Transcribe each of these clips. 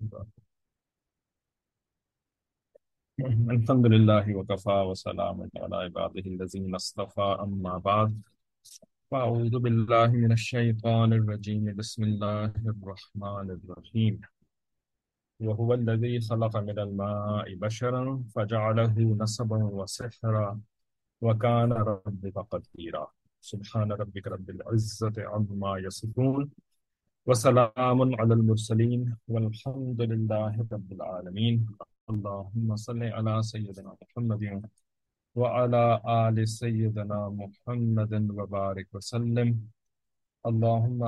الحمد لله وكفى وسلام على عباده الذين اصطفى أما بعد. فأعوذ بالله من الشيطان الرجيم. بسم الله الرحمن الرحيم. وهو الذي خلق من الماء بشرا فجعله نسبا وسحرا وكان ربك قديرا. سبحان ربك رب العزة عما يصفون. وسلام على المرسلين والحمد لله رب العالمين. اللهم صل على سيدنا محمد وعلى آل سيدنا محمد وبارك وسلم. اللهم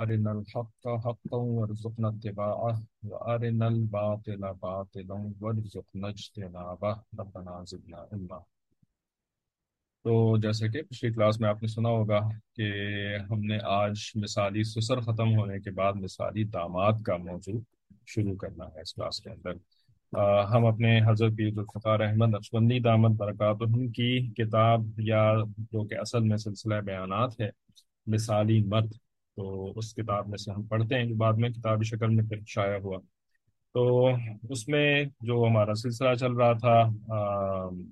أرنا الحق حقا وارزقنا اتباعه وأرنا الباطل باطلا وارزقنا اجتنابه. ربنا زدنا علما. تو جیسے کہ پچھلی کلاس میں آپ نے سنا ہوگا کہ ہم نے آج مثالی سسر ختم ہونے کے بعد مثالی داماد کا موضوع شروع کرنا ہے اس کلاس کے اندر۔ ہم اپنے حضرت الفقار احمد اچبندی دامد برکات کی کتاب یا جو کہ اصل میں سلسلہ بیانات ہے، مثالی مرد، تو اس کتاب میں سے ہم پڑھتے ہیں جو بعد میں کتابی شکل میں پھر شائع ہوا۔ تو اس میں جو ہمارا سلسلہ چل رہا تھا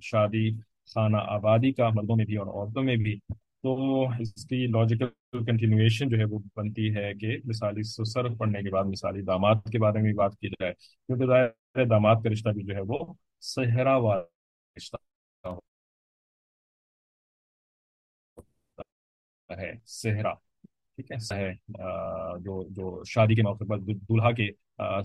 شادی خانہ آبادی کا، مردوں میں بھی اور عورتوں میں بھی۔ تو اس کی لاجیکل کنٹینویشن جو ہے وہ بنتی ہے کہ مثالی سسر پڑھنے کے بعد، مثالی داماد کے بارے میں بات کی جائے۔ کیونکہ ظاہر داماد کا رشتہ بھی جو ہے وہ صحرا والا رشتہ ہے، صحرا۔ ٹھیک ہے جو جو شادی کے موقع پر دلہا کے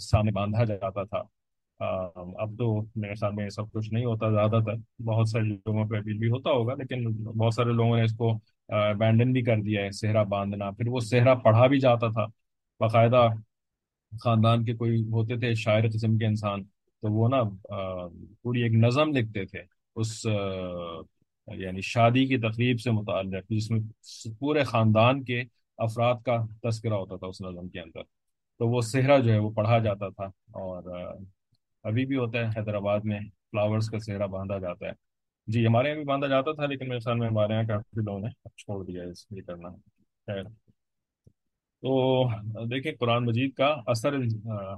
سامنے باندھا جاتا تھا۔ اب تو میرے خیال میں سب کچھ نہیں ہوتا زیادہ تر۔ بہت سارے لوگوں پہ ابھی بھی ہوتا ہوگا، لیکن بہت سارے لوگوں نے اس کو ابینڈن بھی کر دیا ہے صحرا باندھنا۔ پھر وہ صحرا پڑھا بھی جاتا تھا۔ باقاعدہ خاندان کے کوئی ہوتے تھے شاعر قسم کے انسان، تو وہ نا پوری ایک نظم لکھتے تھے۔ اس یعنی شادی کی تقریب سے متعلق، جس میں پورے خاندان کے افراد کا تذکرہ ہوتا تھا اس نظم کے اندر۔ تو وہ صحرا جو ہے وہ پڑھا جاتا تھا اور ابھی بھی ہوتا ہے حیدرآباد میں فلاورز کا سہرا باندھا جاتا ہے۔ جی ہمارے یہاں بھی باندھا جاتا تھا، لیکن میرے خیال میں ہمارے یہاں کافی لوگوں نے چھوڑ دیا اس یہ کرنا۔ خیر۔ تو دیکھیں قرآن مجید کا اثر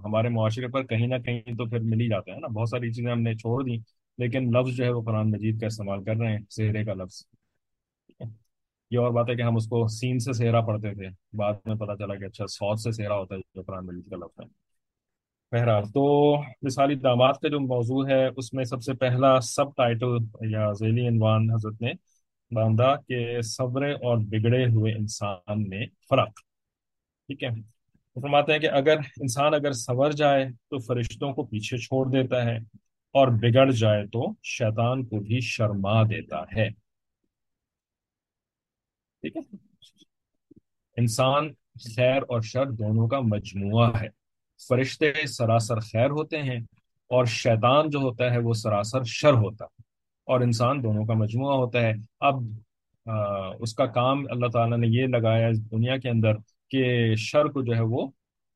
ہمارے معاشرے پر کہیں نہ کہیں تو پھر مل ہی جاتا ہے نا۔ بہت ساری چیزیں ہم نے چھوڑ دی لیکن لفظ جو ہے وہ قرآن مجید کا استعمال کر رہے ہیں، سہرے کا لفظ۔ یہ اور بات ہے کہ ہم اس کو سین سے سہرا پڑھتے تھے، بعد میں پتا چلا کہ اچھا سوت سے سہرا ہوتا ہے، جو قرآن مجید کا لفظ ہے۔ بہرحال تو مثالی داماد کا جو موضوع ہے، اس میں سب سے پہلا سب ٹائٹل یا ذیلی عنوان حضرت نے باندھا کہ صبر اور بگڑے ہوئے انسان میں فرق۔ ٹھیک ہے؟ فرماتے ہیں کہ اگر انسان اگر سنور جائے تو فرشتوں کو پیچھے چھوڑ دیتا ہے اور بگڑ جائے تو شیطان کو بھی شرما دیتا ہے۔ ٹھیک ہے؟ انسان خیر اور شر دونوں کا مجموعہ ہے۔ فرشتے سراسر خیر ہوتے ہیں اور شیطان جو ہوتا ہے وہ سراسر شر ہوتا ہے اور انسان دونوں کا مجموعہ ہوتا ہے۔ اب آ, اس کا کام اللہ تعالیٰ نے یہ لگایا اس دنیا کے اندر کہ شر کو جو ہے وہ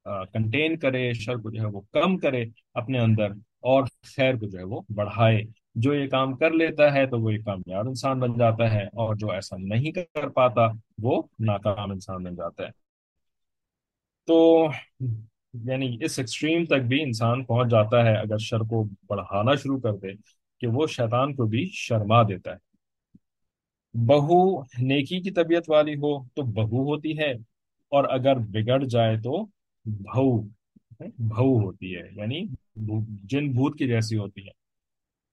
کنٹین کرے شر کو جو ہے وہ کم کرے اپنے اندر اور خیر کو جو ہے وہ بڑھائے۔ جو یہ کام کر لیتا ہے تو وہ ایک کامیاب انسان بن جاتا ہے اور جو ایسا نہیں کر پاتا وہ ناکام انسان بن جاتا ہے۔ تو یعنی اس ایکسٹریم تک بھی انسان پہنچ جاتا ہے اگر شر کو بڑھانا شروع کر دے کہ وہ شیطان کو بھی شرما دیتا ہے۔ بہو نیکی کی طبیعت والی ہو تو بہو ہوتی ہے اور اگر بگڑ جائے تو بھو بھو ہوتی ہے یعنی جن بھوت کی جیسی ہوتی ہے۔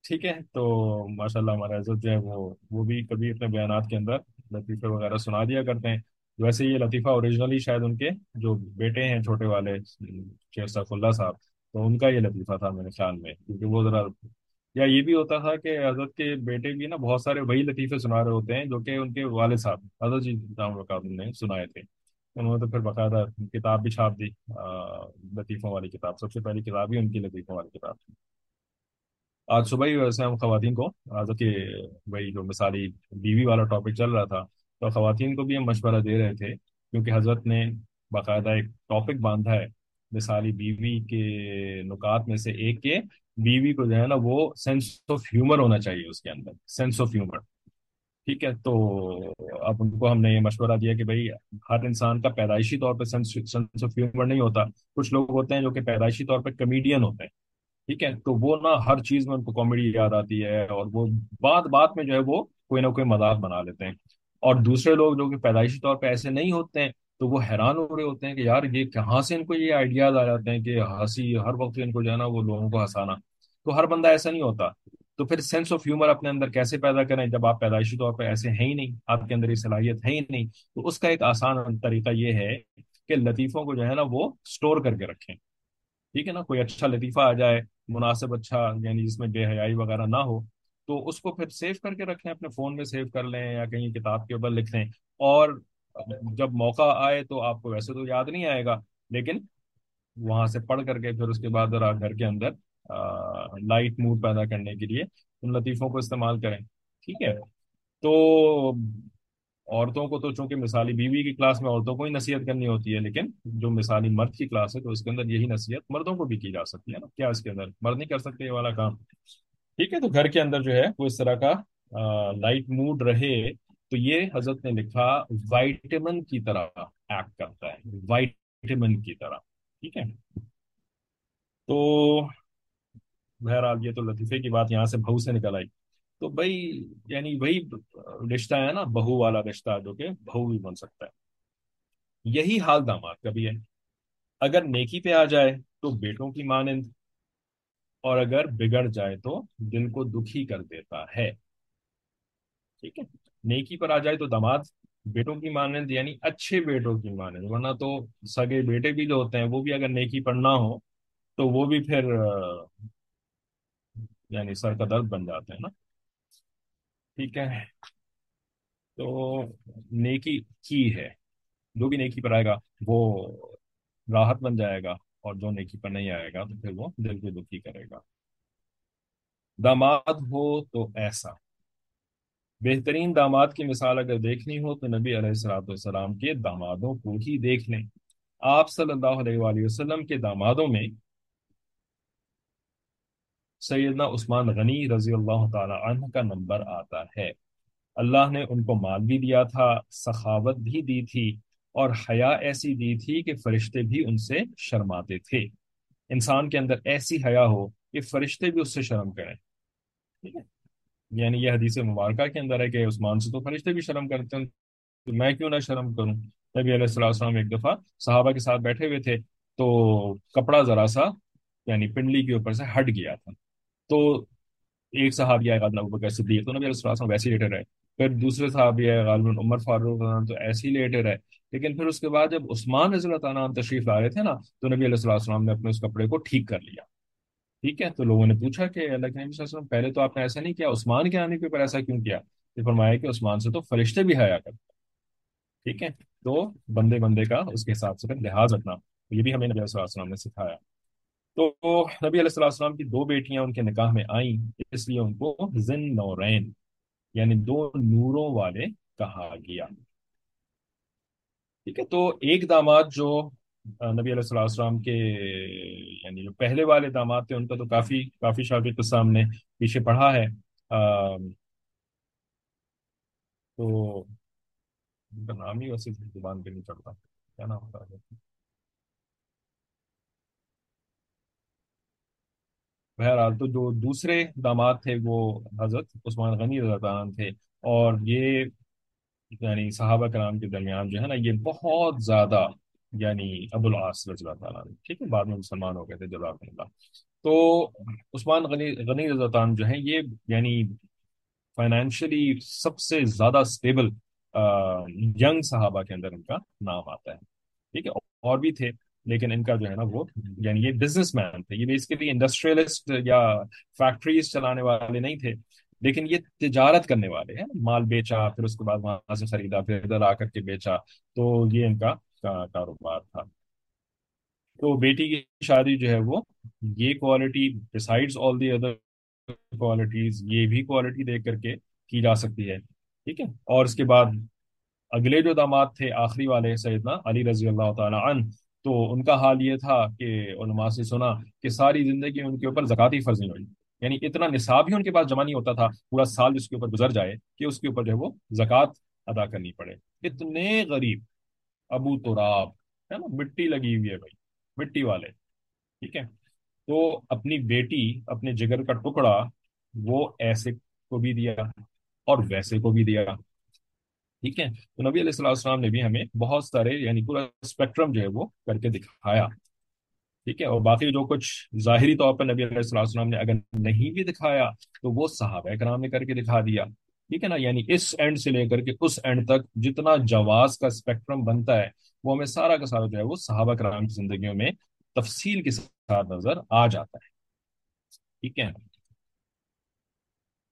ٹھیک ہے، تو ماشاء اللہ ہمارا عزت جو ہے وہ وہ بھی کبھی اپنے بیانات کے اندر لطیفے وغیرہ سنا دیا کرتے ہیں۔ ویسے یہ لطیفہ اوریجنلی شاید ان کے جو بیٹے ہیں چھوٹے والے، شیخ صاحب اللہ صاحب، تو ان کا یہ لطیفہ تھا میرے خیال میں، کیونکہ وہ ذرا یا یہ بھی ہوتا تھا کہ حضرت کے بیٹے بھی نا بہت سارے وہی لطیفے سنا رہے ہوتے ہیں جو کہ ان کے والد صاحب، حضرت جی رام نے سنائے تھے۔ انہوں نے تو پھر باقاعدہ کتاب بھی چھاپ دی لطیفوں والی کتاب، سب سے پہلی کتاب ہی ان کی لطیفوں والی کتاب تھی۔ آج صبح ہی ویسے ہم خواتین کو حضرت کے وہی جو مثالی بیوی والا ٹاپک چل رہا تھا تو خواتین کو بھی ہم مشورہ دے رہے تھے، کیونکہ حضرت نے باقاعدہ ایک ٹاپک باندھا ہے، مثالی بیوی کے نکات میں سے ایک کے بیوی کو جو ہے نا، وہ سینس آف ہیومر ہونا چاہیے اس کے اندر سینس آف ہیومر ٹھیک ہے، تو اب ان کو ہم نے یہ مشورہ دیا کہ بھائی، ہر انسان کا پیدائشی طور پہ سینس آف ہیومر نہیں ہوتا۔ کچھ لوگ ہوتے ہیں جو کہ پیدائشی طور پہ کمیڈین ہوتے ہیں۔ ٹھیک ہے، تو وہ نا ہر چیز میں ان کو کامیڈی یاد آتی ہے اور وہ بات بات میں جو ہے وہ کوئی نہ کوئی مذاق بنا لیتے ہیں۔ اور دوسرے لوگ جو کہ پیدائشی طور پہ ایسے نہیں ہوتے ہیں، تو وہ حیران ہو رہے ہوتے ہیں کہ یار یہ کہاں سے ان کو یہ آئیڈیاز آ جاتے ہیں کہ ہنسی ہر وقت ان کو جو ہے نا وہ لوگوں کو ہنسانا۔ تو ہر بندہ ایسا نہیں ہوتا۔ تو پھر سینس آف ہیومر اپنے اندر کیسے پیدا کریں جب آپ پیدائشی طور پہ ایسے ہیں ہی نہیں، آپ کے اندر یہ صلاحیت ہے ہی نہیں۔ تو اس کا ایک آسان طریقہ یہ ہے کہ لطیفوں کو جو ہے نا وہ اسٹور کر کے رکھیں۔ ٹھیک ہے نا؟ کوئی اچھا لطیفہ آ جائے، مناسب اچھا یعنی جس میں بے حیائی وغیرہ نہ ہو تو اس کو پھر سیو کر کے رکھیں، اپنے فون میں سیو کر لیں یا کہیں کتاب کے اوپر لکھ لیں۔ اور جب موقع آئے تو آپ کو ویسے تو یاد نہیں آئے گا، لیکن وہاں سے پڑھ کر کے پھر اس کے بعد ذرا گھر کے اندر لائٹ موڈ پیدا کرنے کے لیے ان لطیفوں کو استعمال کریں۔ ٹھیک ہے؟ تو عورتوں کو تو چونکہ مثالی بیوی کی کلاس میں عورتوں کو ہی نصیحت کرنی ہوتی ہے، لیکن جو مثالی مرد کی کلاس ہے تو اس کے اندر یہی نصیحت مردوں کو بھی کی جا سکتی ہے نا۔ کیا اس کے اندر؟ مرد نہیں کر سکتے یہ والا کام۔ ٹھیک ہے، تو گھر کے اندر جو ہے وہ اس طرح کا لائٹ موڈ رہے، تو یہ حضرت نے لکھا وائٹمن کی طرح ایکٹ کرتا ہے وائٹمن کی طرح، ٹھیک ہے۔ تو بہرحال یہ تو لطیفے کی بات یہاں سے بہو سے نکل آئی۔ تو بھائی یعنی وہی رشتہ ہے نا، بہو والا رشتہ جو کہ بہو بھی بن سکتا ہے۔ یہی حال داماد کا بھی ہے۔ اگر نیکی پہ آ جائے تو بیٹوں کی مانند اور اگر بگڑ جائے تو دل کو دکھی کر دیتا ہے۔ ٹھیک ہے؟ نیکی پر آ جائے تو داماد بیٹوں کی مانند یعنی اچھے بیٹوں کی مانند، ورنہ تو سگے بیٹے بھی جو ہوتے ہیں، وہ بھی اگر نیکی پر نہ ہو تو وہ بھی پھر یعنی سر کا درد بن جاتے ہیں نا۔ ٹھیک ہے؟ تو نیکی کی ہے۔ جو بھی نیکی پر آئے گا وہ راحت بن جائے گا۔ اور جو نیکی پر نہیں آئے گا، تو پھر وہ دل کو دکھی کرے گا۔ داماد ہو تو ایسا۔ بہترین داماد کی مثال اگر دیکھنی ہو تو نبی علیہ السلاۃ والسلام کے دامادوں کو ہی دیکھ لیں۔ آپ صلی اللہ علیہ وآلہ وسلم کے دامادوں میں سیدنا عثمان غنی رضی اللہ تعالی عنہ کا نمبر آتا ہے۔ اللہ نے ان کو مال بھی دیا تھا، سخاوت بھی دی تھی۔ اور حیا ایسی دی تھی کہ فرشتے بھی ان سے شرماتے تھے۔ انسان کے اندر ایسی حیا ہو کہ فرشتے بھی اس سے شرم کریں۔ ٹھیک ہے؟ یعنی یہ حدیث مبارکہ کے اندر ہے کہ عثمان سے تو فرشتے بھی شرم کرتے ہیں۔ تو میں کیوں نہ شرم کروں؟ نبی علیہ السلام وسلم ایک دفعہ صحابہ کے ساتھ بیٹھے ہوئے تھے تو کپڑا ذرا سا یعنی پنڈلی کے اوپر سے ہٹ گیا تھا۔ تو ایک صحابی آئے غالب ابو بکر صدیق، تو نبی علیہ السلام ویسے ہی لیٹے رہے۔ پھر دوسرے صحابی آئے غالب عمر فاروق، تو ایسے ہی لیٹے رہے لیکن پھر اس کے بعد جب عثمان رضی اللہ تعالیٰ تشریف لا رہے تھے نا، تو نبی علیہ السلام نے اپنے اس کپڑے کو ٹھیک کر لیا۔ ٹھیک ہے؟ تو لوگوں نے پوچھا کہ اللہ کے نبی صلی اللہ علیہ وسلم، پہلے تو آپ نے ایسا نہیں کیا، عثمان کے آنے کے اوپر ایسا کیوں کیا؟ یہ فرمایا کہ عثمان سے تو فرشتے بھی حیا کرتے ٹھیک ہے؟ تو بندے بندے کا اس کے حساب سے لحاظ رکھنا، یہ بھی ہمیں نبی علیہ السلام نے سکھایا۔ تو نبی علیہ السلام کی دو بیٹیاں ان کے نکاح میں آئیں، اس لیے ان کو زن نورین یعنی دو نوروں والے کہا گیا۔ ٹھیک ہے، تو ایک داماد جو نبی علیہ السلام کے یعنی جو پہلے والے داماد تھے، ان کا تو کافی کافی شاگی قصہ ہم نے پیچھے پڑھا ہے۔ تو، ان کا نام ہی ویسے زبان پہ نہیں چڑھتا کیا نام ہوتا ہے؟ بہرحال تو جو دوسرے داماد تھے وہ حضرت عثمان غنی رضی عنہ تھے اور یہ یعنی صحابہ کرام کے درمیان جو ہے نا یہ بہت زیادہ یعنی ابو العاص رضی اللہ تعالیٰ ٹھیک ہے، بعد میں مسلمان ہو گئے تھے جزاک اللہ۔ تو عثمان غنی غنی رضی اللہ جو ہیں، یہ یعنی فائنینشلی سب سے زیادہ اسٹیبل ینگ صحابہ کے اندر ان کا نام آتا ہے۔ ٹھیک ہے، اور بھی تھے۔ لیکن ان کا جو ہے نا وہ یعنی یہ بزنس مین تھے، یہ بیسکلی انڈسٹریلسٹ یا فیکٹریز چلانے والے نہیں تھے، لیکن یہ تجارت کرنے والے ہیں۔ مال بیچا، پھر اس کے بعد وہاں سے خریدا، پھر ادھر آ کر کے بیچا۔ تو یہ ان کا کاروبار تھا۔ تو بیٹی کی شادی جو ہے وہ یہ quality decides all the other qualities یہ بھی کوالٹی دیکھ کر کے کی جا سکتی ہے۔ ٹھیک ہے؟ اور اس کے بعد اگلے جو داماد تھے، آخری والے سیدنا علی رضی اللہ تعالیٰ عنہ تو ان کا حال یہ تھا کہ علماء سے سنا کہ ساری زندگی ان کے اوپر زکاتی فرض نہیں ہوئی۔ یعنی اتنا نصاب ہی ان کے پاس جمع نہیں ہوتا تھا، پورا سال جس کے اوپر گزر جائے کہ اس کے اوپر جو ہے وہ زکوٰۃ ادا کرنی پڑے۔ اتنے غریب۔ ابو تراب، ہے نا، مٹی لگی ہوئی ہے بھائی، مٹی والے، ٹھیک ہے۔ تو اپنی بیٹی، اپنے جگر کا ٹکڑا وہ ایسے کو بھی دیا اور ویسے کو بھی دیا۔ ٹھیک ہے؟ تو نبی علیہ السلام نے بھی ہمیں بہت سارے یعنی پورا اسپیکٹرم جو ہے وہ کر کے دکھایا۔ ٹھیک ہے؟ اور باقی جو کچھ ظاہری طور پر نبی علیہ السلام نے اگر نہیں بھی دکھایا، تو وہ صحابہ کرام نے کر کے دکھا دیا۔ ٹھیک ہے نا؟ یعنی اس اینڈ سے لے کر کے اس اینڈ تک جتنا جواز کا اسپیکٹرم بنتا ہے، وہ ہمیں سارا کا سارا جو ہے وہ صحابہ کرام کی زندگیوں میں تفصیل کے ساتھ نظر آ جاتا ہے۔ ٹھیک ہے؟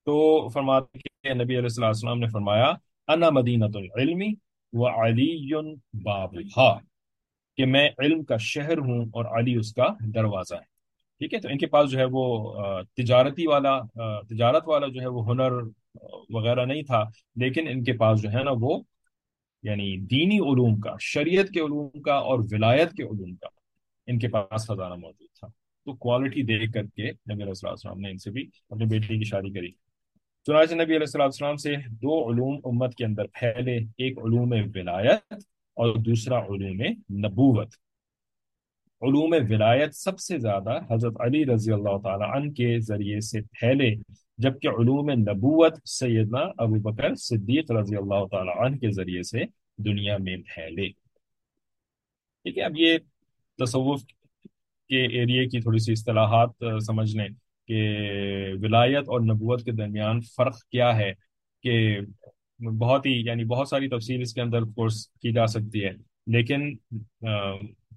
تو فرماتے کہ نبی علیہ السلام نے فرمایا انا مدینۃ العلم و علی بابھا کہ میں علم کا شہر ہوں اور علی اس کا دروازہ ہے۔ ٹھیک ہے؟ تو ان کے پاس جو ہے وہ تجارتی والا تجارت والا جو ہے وہ ہنر وغیرہ نہیں تھا، لیکن ان کے پاس جو ہے نا وہ یعنی دینی علوم کا، شریعت کے علوم کا اور ولایت کے علوم کا ان کے پاس خزانہ موجود تھا۔ تو کوالٹی دیکھ کر کے نبی علیہ السلام نے ان سے بھی اپنی بیٹی کی شادی کری۔ چنانچہ نبی علیہ السلام سے دو علوم امت کے اندر پھیلے ایک علوم ولایت اور دوسرا علوم نبوت۔ علوم ولایت سب سے زیادہ حضرت علی رضی اللہ تعالی عنہ کے ذریعے سے پھیلے، جبکہ علوم نبوت سیدنا ابو بکر صدیق رضی اللہ تعالی عنہ کے ذریعے سے دنیا میں پھیلے۔ ٹھیک ہے، اب یہ تصوف کے ایریے کی تھوڑی سی اصطلاحات سمجھ لیں۔ کہ ولایت اور نبوت کے درمیان فرق کیا ہے کہ بہت ہی یعنی بہت ساری تفصیل اس کے اندر کورس کی جا سکتی ہے۔ لیکن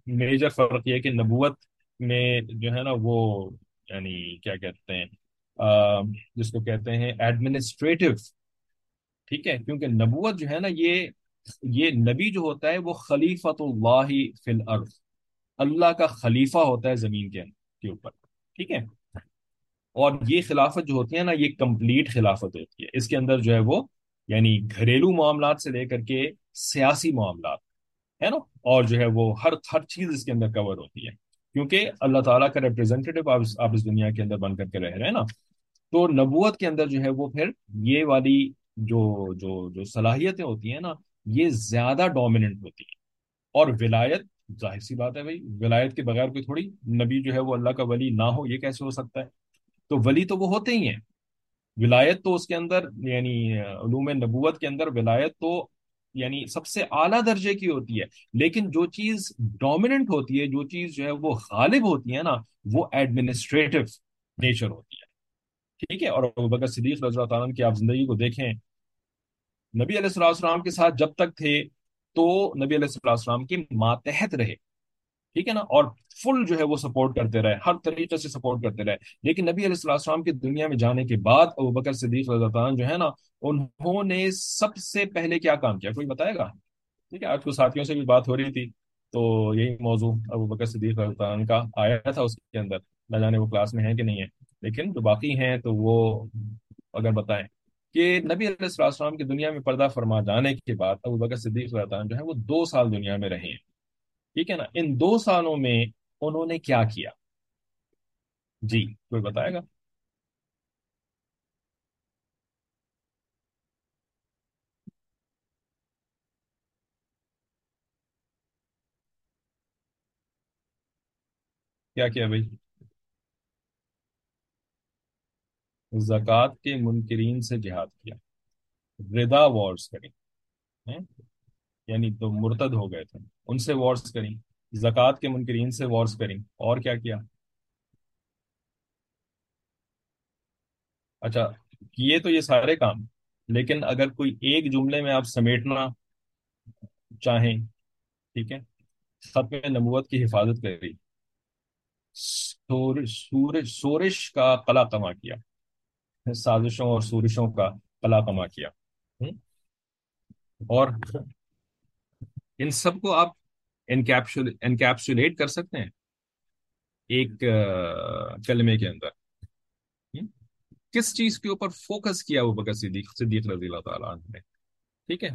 میجر فرق یہ کہ نبوت میں جو ہے نا وہ یعنی کیا کہتے ہیں جس کو کہتے ہیں ایڈمنسٹریٹو ٹھیک ہے، کیونکہ نبوت جو ہے نا یہ یہ نبی جو ہوتا ہے وہ خلیفت اللہ فی الارض۔ اللہ کا خلیفہ ہوتا ہے زمین کے اوپر۔ ٹھیک ہے۔ اور یہ خلافت جو ہوتی ہے نا، یہ کمپلیٹ خلافت ہوتی ہے۔ اس کے اندر جو ہے وہ یعنی گھریلو معاملات سے لے کر کے سیاسی معاملات، ہے نا؟ اور جو ہے وہ ہر ہر چیز اس کے اندر کور ہوتی ہے۔ کیونکہ اللہ تعالیٰ کا ریپرزینٹیو آپ اس دنیا کے اندر بن کر کے رہ رہے ہیں نا۔ تو نبوت کے اندر جو ہے وہ پھر یہ والی جو جو جو صلاحیتیں ہوتی ہیں نا، یہ زیادہ ڈومیننٹ ہوتی ہیں۔ اور ولایت، ظاہر سی بات ہے بھائی، ولایت کے بغیر کوئی تھوڑی نبی جو ہے وہ اللہ کا ولی نہ ہو، یہ کیسے ہو سکتا ہے؟ تو ولی تو وہ ہوتے ہی ہیں۔ ولایت تو اس کے اندر یعنی علوم نبوت کے اندر ولایت تو یعنی سب سے اعلیٰ درجے کی ہوتی ہے۔ لیکن جو چیز ڈومیننٹ ہوتی ہے، جو چیز جو ہے وہ غالب ہوتی ہے نا، وہ ایڈمنسٹریٹو نیچر ہوتی ہے۔ ٹھیک ہے؟ اور بکر صدیق رضی اللہ تعالیٰ کی آپ زندگی کو دیکھیں۔ نبی علیہ السلام کے ساتھ جب تک تھے، تو نبی علیہ السلام کے ماتحت رہے۔ ٹھیک ہے نا؟ اور فل جو ہے وہ سپورٹ کرتے رہے، ہر طریقے سے سپورٹ کرتے رہے۔ لیکن نبی علیہ السلام کی دنیا میں جانے کے بعد ابو بکر صدیق رضی اللہ عنہ جو ہے نا، انہوں نے سب سے پہلے کیا کام کیا؟ کوئی بتائے گا؟ ٹھیک ہے، آج کچھ ساتھیوں سے بھی بات ہو رہی تھی، تو یہی موضوع ابو بکر صدیق رضی اللہ عنہ کا آیا تھا اس کے اندر۔ نہ جانے وہ کلاس میں ہے کہ نہیں ہے لیکن جو باقی ہیں تو وہ اگر بتائیں۔ کہ نبی علیہ السلام کی دنیا میں پردہ فرما جانے کے بعد ابو بکر صدیق رضی اللہ عنہ جو ہے وہ دو سال دنیا میں رہے۔ ہیں ٹھیک ہے نا؟ ان دو سالوں میں انہوں نے کیا کیا؟ جی کوئی بتائے گا؟ کیا کیا بھائی؟ زکوٰۃ کے منکرین سے جہاد کیا۔ ردا وارز کریں۔ یعنی تو مرتد ہو گئے تھے۔ ان سے وارس کریں۔ زکوٰۃ کے منکرین سے وارس کریں۔ اور کیا کیا؟ اچھا کیے تو یہ سارے کام۔ لیکن اگر کوئی ایک جملے میں آپ سمیٹنا چاہیں، ٹھیک ہے ختم نبوت کی حفاظت کری۔ سورج، سورش کا قلع کما کیا۔ سازشوں اور سورشوں کا قلع کما کیا۔ اور ان سب کو آپ انکیپسولیٹ کر سکتے ہیں ایک کلمے کے اندر۔ کس چیز کے اوپر فوکس کیا وہ بکر صدیق صدیق رضی اللہ تعالیٰ عنہ نے؟ ٹھیک ہے؟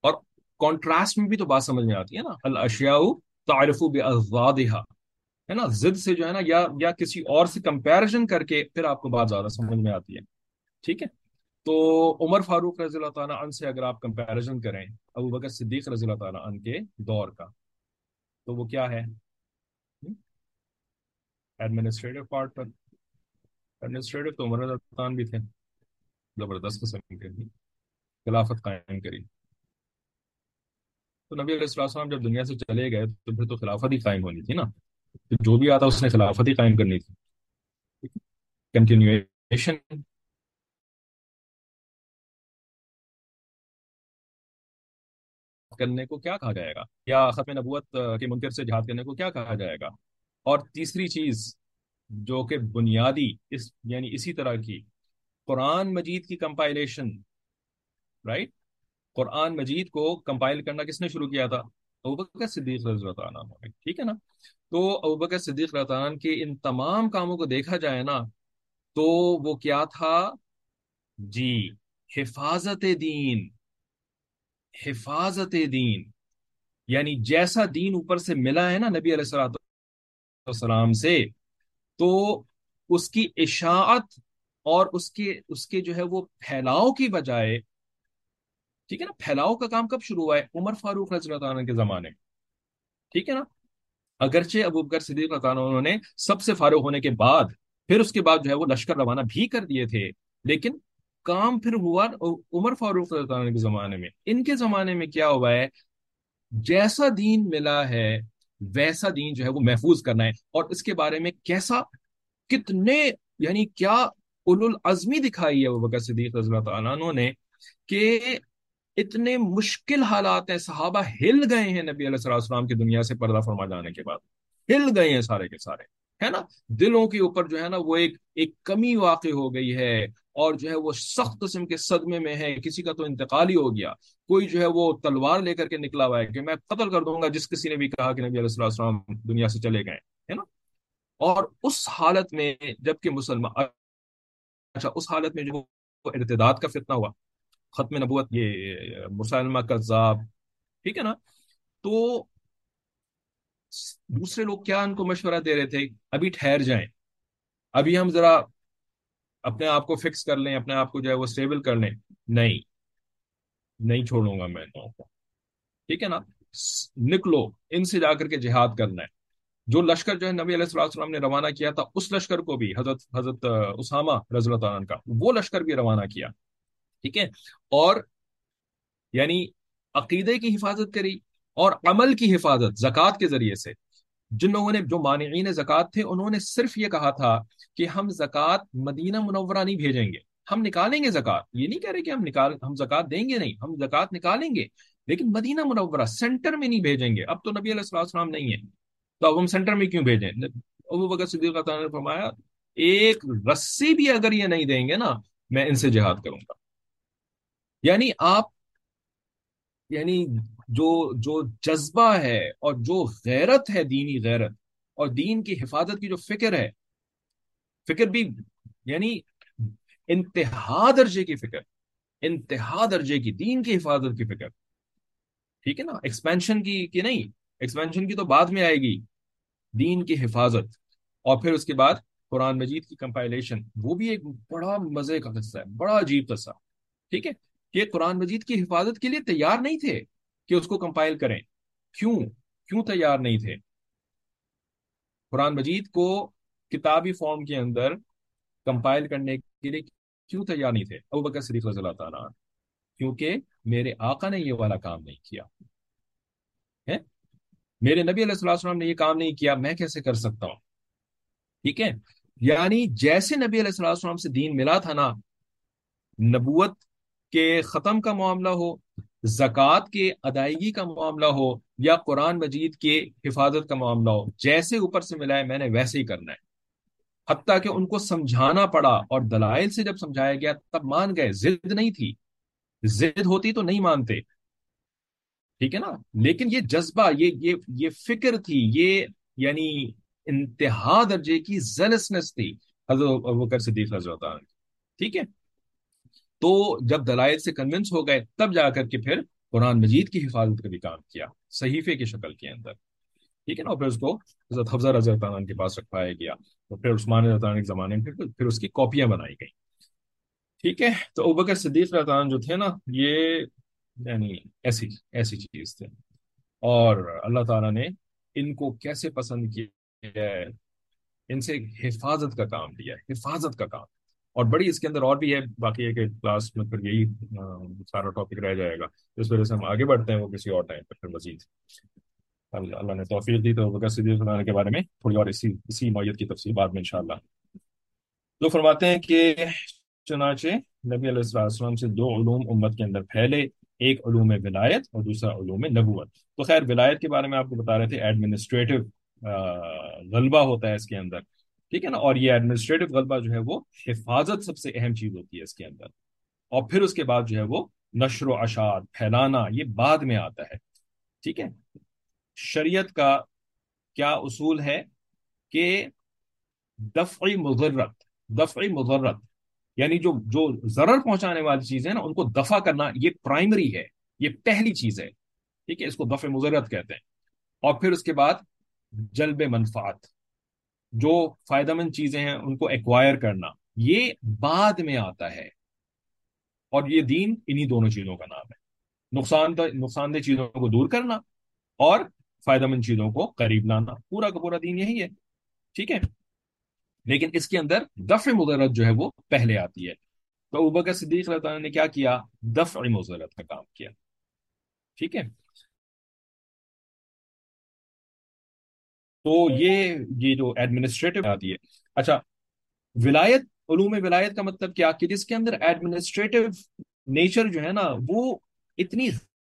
اور کانٹراسٹ میں بھی تو بات سمجھ میں آتی ہے نا۔ الاشیاء تعرف بازادها ہے نا؟ ضد سے جو ہے نا، یا یا کسی اور سے کمپیرزن کر کے پھر آپ کو بات زیادہ سمجھ میں آتی ہے۔ ٹھیک ہے؟ تو عمر فاروق رضی اللہ تعالیٰ عنہ سے اگر آپ کمپیرزن کریں، ابو بکر صدیق رضی اللہ تعالیٰ عنہ کے دور کا، تو وہ کیا ہے؟ ایڈمنسٹریٹو پارٹ پر۔ ایڈمنسٹریٹو تو عمر رضی اللہ عنہ بھی تھے۔ زبردست قسم کے خلافت قائم کری۔ تو نبی علیہ السلام جب دنیا سے چلے گئے تو پھر تو خلافت ہی قائم ہونی تھی نا۔ جو بھی آتا اس نے خلافت ہی قائم کرنی تھی۔ کنٹینیویشن کرنے کو کیا کہا جائے گا؟ یا ختم نبوت کے منکر سے جہاد کرنے کو کیا کہا جائے گا؟ اور تیسری چیز جو کہ بنیادی اس یعنی اسی طرح کی، قرآن مجید کی کمپائلیشن رائٹ قرآن مجید کو کمپائل کرنا کس نے شروع کیا تھا؟ ابوبکر صدیق رضی اللہ عنہ ٹھیک ہے نا؟ تو ابوبکر صدیق رضی اللہ عنہ کے ان تمام کاموں کو دیکھا جائے نا، تو وہ کیا تھا؟ جی حفاظت دین۔ حفاظت دین یعنی جیسا دین اوپر سے ملا ہے نا نبی علیہ السلام سے، تو اس کی اشاعت اور اس کے اس کے جو ہے وہ پھیلاؤ کی بجائے، ٹھیک ہے نا، پھیلاؤ کا کام کب شروع ہوا ہے؟ عمر فاروق رضی اللہ عنہ کے زمانے ٹھیک ہے نا؟ اگرچہ ابو بکر صدیق انہوں نے سب سے فارغ ہونے کے بعد، پھر اس کے بعد جو ہے وہ لشکر روانہ بھی کر دیے تھے، لیکن کام پھر ہوا عمر فاروق رضی اللہ عنہ کے زمانے میں۔ ان کے زمانے میں کیا ہوا ہے؟ جیسا دین ملا ہے، ویسا دین جو ہے وہ محفوظ کرنا ہے۔ اور اس کے بارے میں کیسا، کتنے یعنی کیا اول دکھائی ہے وہ بکر صدیق رضی اللہ عنہ نے کہ اتنے مشکل حالات ہیں، صحابہ ہل گئے ہیں نبی علیہ السلام کی دنیا سے پردہ فرما جانے کے بعد۔ ہل گئے ہیں سارے کے سارے، ہے نا؟ دلوں کے اوپر جو ہے نا وہ ایک ایک کمی واقع ہو گئی ہے۔ اور جو ہے وہ سخت قسم کے صدمے میں ہے کسی کا تو انتقال ہی ہو گیا۔ کوئی جو ہے وہ تلوار لے کر کے نکلا ہوا ہے کہ میں قتل کر دوں گا جس کسی نے بھی کہا کہ نبی علیہ السلام دنیا سے چلے گئے، ہے نا؟ اور اس حالت میں جبکہ مسلمان اچھا اس حالت میں جو ارتداد کا فتنہ ہوا، ختم نبوت، یہ مسلمہ کذاب، ٹھیک ہے نا؟ تو دوسرے لوگ کیا ان کو مشورہ دے رہے تھے؟ ابھی ٹھہر جائیں۔ ابھی ہم ذرا اپنے آپ کو فکس کر لیں، اپنے آپ کو جو ہے وہ اسٹیبل کر لیں۔ نہیں نہیں چھوڑوں گا میں ٹھیک ہے نا؟ نکلو، ان سے جا کر کے جہاد کرنا ہے۔ جو لشکر جو ہے نبی علیہ السلام وسلم نے روانہ کیا تھا، اس لشکر کو بھی، حضرت حضرت اسامہ رضی اللہ عنہ کا، وہ لشکر بھی روانہ کیا۔ ٹھیک ہے؟ اور یعنی عقیدے کی حفاظت کری اور عمل کی حفاظت، زکوٰۃ کے ذریعے سے۔ جن لوگوں نے جو مانعین زکوٰۃ تھے، انہوں نے صرف یہ کہا تھا کہ ہم زکوٰۃ مدینہ منورہ نہیں بھیجیں گے۔ ہم نکالیں گے زکوٰۃ۔ یہ نہیں کہہ رہے کہ ہم نکال، ہم زکوٰۃ دیں گے نہیں، ہم زکوٰۃ نکالیں گے۔ لیکن مدینہ منورہ سینٹر میں نہیں بھیجیں گے۔ اب تو نبی علیہ السلام نہیں ہے۔ تو اب ہم سینٹر میں کیوں بھیجیں؟ ابو بکر صدیق نے فرمایا، ایک رسی بھی اگر یہ نہیں دیں گے نا، میں ان سے جہاد کروں گا۔ یعنی آپ یعنی جو جو جذبہ ہے اور جو غیرت ہے دینی غیرت اور دین کی حفاظت کی جو فکر ہے، فکر بھی یعنی انتہا درجے کی فکر، انتہا درجے کی دین کی حفاظت کی فکر۔ ٹھیک ہے نا؟ ایکسپینشن کی کہ نہیں ایکسپینشن کی تو بعد میں آئے گی۔ دین کی حفاظت۔ اور پھر اس کے بعد قرآن مجید کی کمپائلیشن وہ بھی ایک بڑا مزے کا قصہ ہے، بڑا عجیب قصہ۔ ٹھیک ہے؟ کہ قرآن مجید کی حفاظت کے لیے تیار نہیں تھے۔ کہ اس کو کمپائل کریں۔ کیوں؟ کیوں تیار نہیں تھے؟ قرآن مجید کو کتابی فارم کے اندر کمپائل کرنے کے لیے کیوں تیار نہیں تھے؟ ابو بکر صدیق رضی اللہ تعالیٰ کیونکہ میرے آقا نے یہ والا کام نہیں کیا۔ ہے میرے نبی علیہ السلام نے یہ کام نہیں کیا، میں کیسے کر سکتا ہوں؟ ٹھیک ہے؟ یعنی جیسے نبی علیہ السلام سے دین ملا تھا نا، نبوت کے ختم کا معاملہ ہو زکوٰۃ کے ادائیگی کا معاملہ ہو یا قرآن مجید کے حفاظت کا معاملہ ہو، جیسے اوپر سے ملا ہے، میں نے ویسے ہی کرنا ہے۔ حتیٰ کہ ان کو سمجھانا پڑا اور دلائل سے جب سمجھایا گیا تب مان گئے، ضد نہیں تھی۔ ضد ہوتی تو نہیں مانتے۔ ٹھیک ہے نا؟ لیکن یہ جذبہ، یہ یہ یہ فکر تھی، یہ یعنی انتہا درجے کی زلسنس تھی۔ حضرت صدیق حضرت ٹھیک ہے؟ تو جب دلائل سے کنونس ہو گئے تب جا کر کے پھر قرآن مجید کی حفاظت کا بھی کام کیا صحیفے کی شکل کے اندر۔ ٹھیک ہے نا؟ اور پھر اس کو حضرت حفظہ رضی اللہ عنہ کے پاس رکھوایا گیا۔ تو پھر عثمان رضی اللہ عنہ کے زمانے میں پھر, پھر اس کی کاپیاں بنائی گئی ٹھیک ہے؟ تو ابوبکر صدیق رضی اللہ عنہ جو تھے نا یہ یعنی ایسی ایسی چیز تھے۔ اور اللہ تعالیٰ نے ان کو کیسے پسند کیا ہے؟ ان سے حفاظت کا کام لیا ہے۔ حفاظت کا کام۔ اور بڑی اس کے اندر اور بھی ہے، باقی ہے کہ کلاس میں پھر یہی سارا ٹاپک رہ جائے گا۔ اس وجہ سے ہم آگے بڑھتے ہیں، وہ کسی اور ٹائم پہ پھر مزید۔ اللہ نے توفیق دی تو بکر صدیق اللہ کے بارے میں تھوڑی اور اسی اسی نوعیت کی تفصیل بعد میں انشاءاللہ۔ تو فرماتے ہیں کہ چنانچہ نبی علیہ السلام سے دو علوم امت کے اندر پھیلے، ایک علوم ولایت اور دوسرا علوم نبوت۔ تو خیر، ولایت کے بارے میں آپ کو بتا رہے تھے ایڈمنسٹریٹو غلبہ ہوتا ہے اس کے اندر۔ ٹھیک ہے نا؟ اور یہ ایڈمنسٹریٹو غلبہ جو ہے وہ حفاظت سب سے اہم چیز ہوتی ہے اس کے اندر۔ اور پھر اس کے بعد جو ہے وہ نشر و اشاعت پھیلانا، یہ بعد میں آتا ہے۔ ٹھیک ہے؟ شریعت کا کیا اصول ہے کہ دفعی مضرت دفعی مضرت یعنی جو جو ضرر پہنچانے والی چیزیں نا، ان کو دفع کرنا یہ پرائمری ہے، یہ پہلی چیز ہے۔ ٹھیک ہے؟ اس کو دفع مضرت کہتے ہیں۔ اور پھر اس کے بعد جلب منفعت۔ جو فائدہ مند چیزیں ہیں ان کو ایکوائر کرنا، یہ بعد میں آتا ہے۔ اور یہ دین انہی دونوں چیزوں کا نام ہے۔ نقصان دہ نقصان دہ چیزوں کو دور کرنا اور فائدہ مند چیزوں کو قریب لانا۔ پورا کا پورا دین یہی ہے۔ ٹھیک ہے؟ لیکن اس کے اندر دفع مضرت جو ہے وہ پہلے آتی ہے۔ تو ابکر صدیق اللہ تعالیٰ نے کیا کیا؟ دفع مضرت کا کام کیا۔ ٹھیک ہے؟ تو یہ یہ جو ایڈمنسٹریٹو آتی ہے اچھا ولایت، علوم ولایت کا مطلب کیا؟ کہ جس کے اندر ایڈمنسٹریٹو نیچر جو ہے نا، وہ اتنی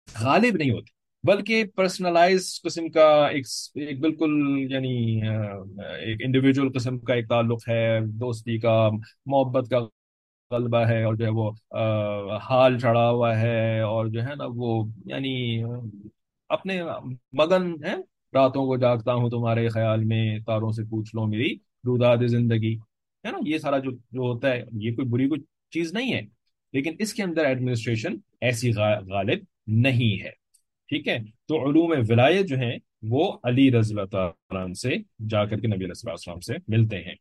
غالب نہیں ہوتی، بلکہ پرسنلائز قسم کا ایک ایک بالکل یعنی ایک انڈیویجول قسم کا ایک تعلق ہے، دوستی کا، محبت کا غلبہ ہے، اور جو ہے وہ حال چڑھا ہوا ہے، اور جو ہے نا وہ یعنی اپنے مگن ہے راتوں کو جاگتا ہوں تمہارے خیال میں، تاروں سے پوچھ لو میری روداد زندگی۔ ہے نا، یہ سارا جو جو ہوتا ہے، یہ کوئی بری کوئی چیز نہیں ہے۔ لیکن اس کے اندر ایڈمنسٹریشن ایسی غالب نہیں ہے۔ ٹھیک ہے؟ تو علوم ولایت جو ہیں، وہ علی رضی اللہ تعالیٰ سے جا کر کے نبی علیہ السلام سے ملتے ہیں۔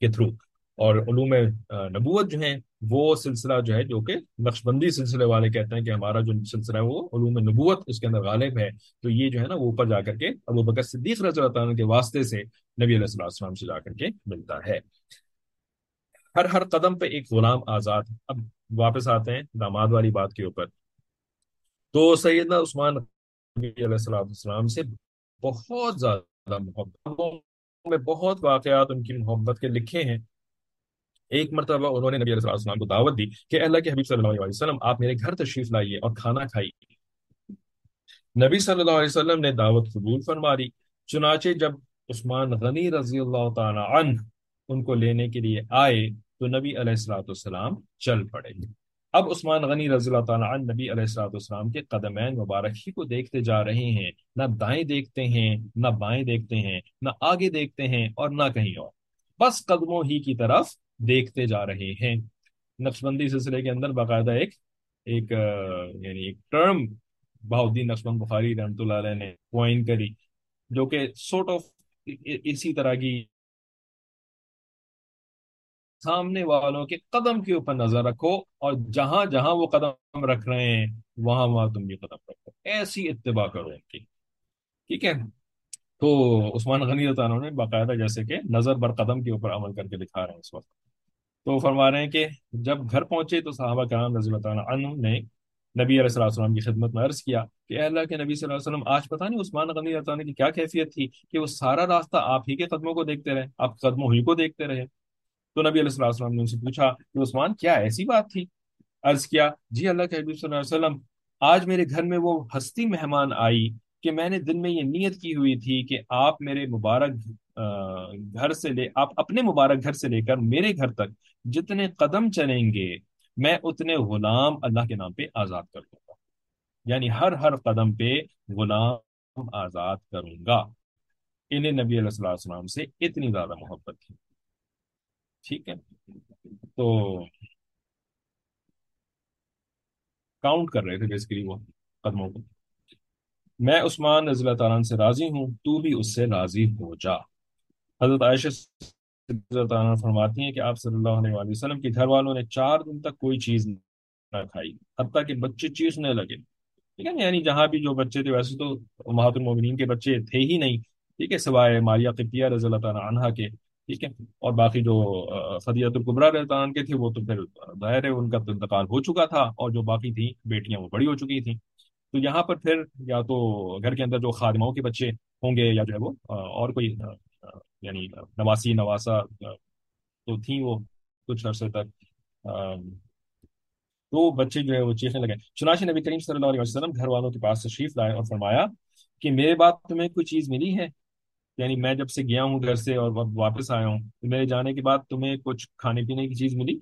کے تھرو۔ اور علوم نبوت جو ہیں، وہ سلسلہ جو ہے، جو کہ نقش بندی سلسلے والے کہتے ہیں کہ ہمارا جو سلسلہ ہے وہ علوم نبوت، اس کے اندر غالب ہے۔ تو یہ جو ہے نا، وہ اوپر جا کر کے ابو بکر صدیق رضی اللہ تعالیٰ کے واسطے سے نبی علیہ السلام سے جا کر کے ملتا ہے۔ ہر ہر قدم پہ ایک غلام آزاد۔ اب واپس آتے ہیں داماد والی بات کے اوپر۔ تو سیدنا عثمان علیہ السلام سے بہت زیادہ محبت میں بہت واقعات ان کی محبت کے لکھے ہیں۔ ایک مرتبہ انہوں نے نبی علیہ السلام کو دعوت دی کہ اللہ کے حبیب صلی اللہ علیہ وسلم، آپ میرے گھر تشریف لائیے اور کھانا کھائیے۔ نبی صلی اللہ علیہ وسلم نے دعوت قبول فرما دی۔ چنانچہ جب عثمان غنی رضی اللہ تعالی عنہ ان کو لینے کے لیے آئے تو نبی علیہ السلاۃ والسلام چل پڑے۔ اب عثمان غنی رضی اللہ تعالیٰ عنہ نبی علیہ السلاۃ والسلام کے قدمین مبارک ہی کو دیکھتے جا رہے ہیں۔ نہ دائیں دیکھتے ہیں، نہ بائیں دیکھتے ہیں، نہ آگے دیکھتے ہیں اور نہ کہیں اور۔ بس قدموں ہی کی طرف دیکھتے جا رہے ہیں۔ نقش بندی سلسلے کے اندر باقاعدہ ایک ایک یعنی ایک ٹرم بہاؤدین نقشبند بخاری رحمۃ اللہ علیہ نے کوائن کری، جو کہ سورٹ آف اسی طرح کی سامنے والوں کے قدم کے اوپر نظر رکھو اور جہاں جہاں وہ قدم رکھ رہے ہیں، وہاں وہاں تم بھی قدم رکھو۔ ایسی اتباع کرو ان کی۔ ٹھیک ہے؟ تو عثمان غنی تعالیٰ نے باقاعدہ جیسے کہ نظر بر قدم کے اوپر عمل کر کے دکھا رہے ہیں اس وقت۔ تو فرما رہے ہیں کہ جب گھر پہنچے تو صحابہ کرام رضی اللہ تعالیٰ عنہ نے نبی علیہ السلام وسلم کی خدمت میں عرض کیا کہ اللہ کے نبی صلی اللہ علیہ وسلم، آج پتہ نہیں عثمان غنی اللہ تعالیٰ کی کیا کیفیت تھی کہ وہ سارا راستہ آپ ہی کے قدموں کو دیکھتے رہے، آپ قدموں ہی کو دیکھتے رہے۔ تو نبی علیہ السلام نے ان سے پوچھا کہ عثمان، کیا ایسی بات تھی؟ عرض کیا جی اللہ کے حبیب صلی اللہ علیہ وسلم، آج میرے گھر میں وہ ہستی مہمان آئی کہ میں نے دن میں یہ نیت کی ہوئی تھی کہ آپ میرے مبارک گھر سے لے، آپ اپنے مبارک گھر سے لے کر میرے گھر تک جتنے قدم چلیں گے، میں اتنے غلام اللہ کے نام پہ آزاد کر دوں گا۔ یعنی ہر ہر قدم پہ غلام آزاد کروں گا۔ انہیں نبی علیہ السلام سے اتنی زیادہ محبت تھی۔ ٹھیک ہے؟ تو کاؤنٹ کر رہے تھے بیسکلی وہ قدموں کو۔ میں عثمان رضی اللہ تعالیٰ سے راضی ہوں، تو بھی اس سے راضی ہو جا۔ حضرت عائشہ تعالیٰ فرماتی ہیں کہ آپ صلی اللہ علیہ وآلہ وسلم کے گھر والوں نے چار دن تک کوئی چیز نہ کھائی، حتیٰ کہ بچے چیخنے لگے۔ ٹھیک ہے یعنی جہاں بھی جو بچے تھے، ویسے تو امہات المومنین کے بچے تھے ہی نہیں۔ ٹھیک ہے، سوائے ماریہ قبطیہ رضی اللہ تعالیٰ عنہ کے۔ ٹھیک ہے، اور باقی جو خدیجۃ القبرہ رضی اللہ عنہ کے تھے، وہ تو پھر ظاہر ہے ان کا تو انتقال ہو چکا تھا اور جو باقی تھیں، بیٹیاں وہ بڑی ہو چکی تھیں۔ تو یہاں پر پھر یا تو گھر کے اندر جو خادماؤں کے بچے ہوں گے یا جو ہے وہ اور کوئی یعنی نواسی، نواسا تو تھیں وہ کچھ عرصے تک تو بچے جو ہے وہ چیخنے لگے۔ چنانچہ نبی کریم صلی اللہ علیہ وسلم گھر والوں کے پاس تشریف لائے اور فرمایا کہ میرے بات تمہیں کوئی چیز ملی ہے؟ یعنی میں جب سے گیا ہوں گھر سے اور واپس آیا ہوں، تو میرے جانے کے بعد تمہیں کچھ کھانے پینے کی چیز ملی؟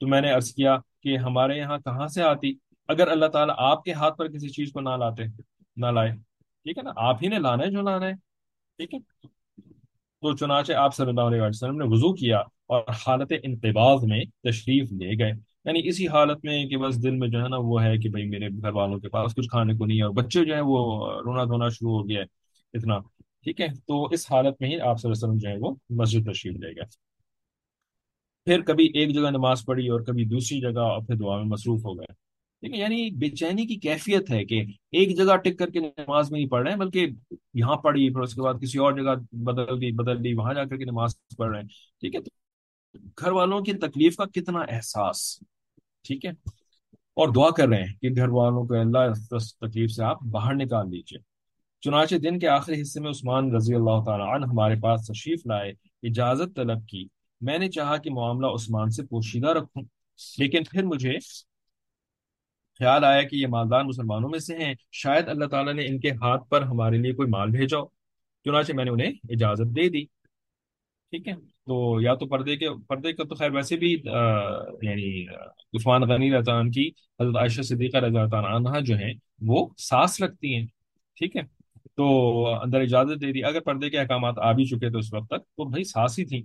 تو میں نے عرض کیا کہ ہمارے یہاں کہاں سے آتی؟ اگر اللہ تعالیٰ آپ کے ہاتھ پر کسی چیز کو نہ لاتے، نہ لائے، ٹھیک ہے نا؟ آپ ہی نے لانا ہے جو لانا ہے، ٹھیک ہے؟ تو چنانچہ آپ صلی اللہ علیہ وسلم نے وضو کیا اور حالت انتباز میں تشریف لے گئے۔ یعنی اسی حالت میں کہ بس دل میں جو ہے نا وہ ہے کہ بھائی میرے گھر والوں کے پاس کچھ کھانے کو نہیں ہے اور بچے جو ہیں وہ رونا دھونا شروع ہو گیا ہے، اتنا، ٹھیک ہے؟ تو اس حالت میں ہی آپ صلی اللہ علیہ وسلم جو ہے وہ مسجد تشریف لے گئے۔ پھر کبھی ایک جگہ نماز پڑھی اور کبھی دوسری جگہ اور پھر دعا میں مصروف ہو گئے۔ یعنی بے چینی کی کیفیت ہے کہ ایک جگہ ٹک کر کے نماز میں نہیں پڑھ رہے ہیں، بلکہ یہاں پڑھی پھر اس کے بعد کسی اور جگہ بدل گئی بدل لی وہاں جا کر کے نماز پڑھ رہے ہیں۔ ٹھیک ہے؟ تو گھر والوں کی تکلیف کا کتنا احساس؟ ٹھیک ہے؟ اور دعا کر رہے ہیں کہ گھر والوں کو اللہ تکلیف سے آپ باہر نکال لیجیے چنانچہ دن کے آخری حصے میں عثمان رضی اللہ تعالیٰ عنہ ہمارے پاس تشریف لائے، اجازت طلب کی۔ میں نے چاہا کہ معاملہ عثمان سے پوشیدہ رکھوں، لیکن پھر مجھے خیال آیا کہ یہ مالدار مسلمانوں میں سے ہیں۔ شاید اللہ تعالیٰ نے ان کے ہاتھ پر ہمارے لیے کوئی مال بھیجا ہو۔ چنانچہ میں نے انہیں اجازت دے دی۔ ٹھیک ہے؟ تو یا تو پردے کے پردے کا تو خیر ویسے بھی یعنی عثمان غنی رضا عنہ کی، حضرت عائشہ صدیقہ رضا عنہ جو ہیں، وہ سانس رکھتی ہیں۔ ٹھیک ہے؟ تو اندر اجازت دے دی۔ اگر پردے کے احکامات آ بھی چکے تھے اس وقت تک تو بھائی سانس ہی تھی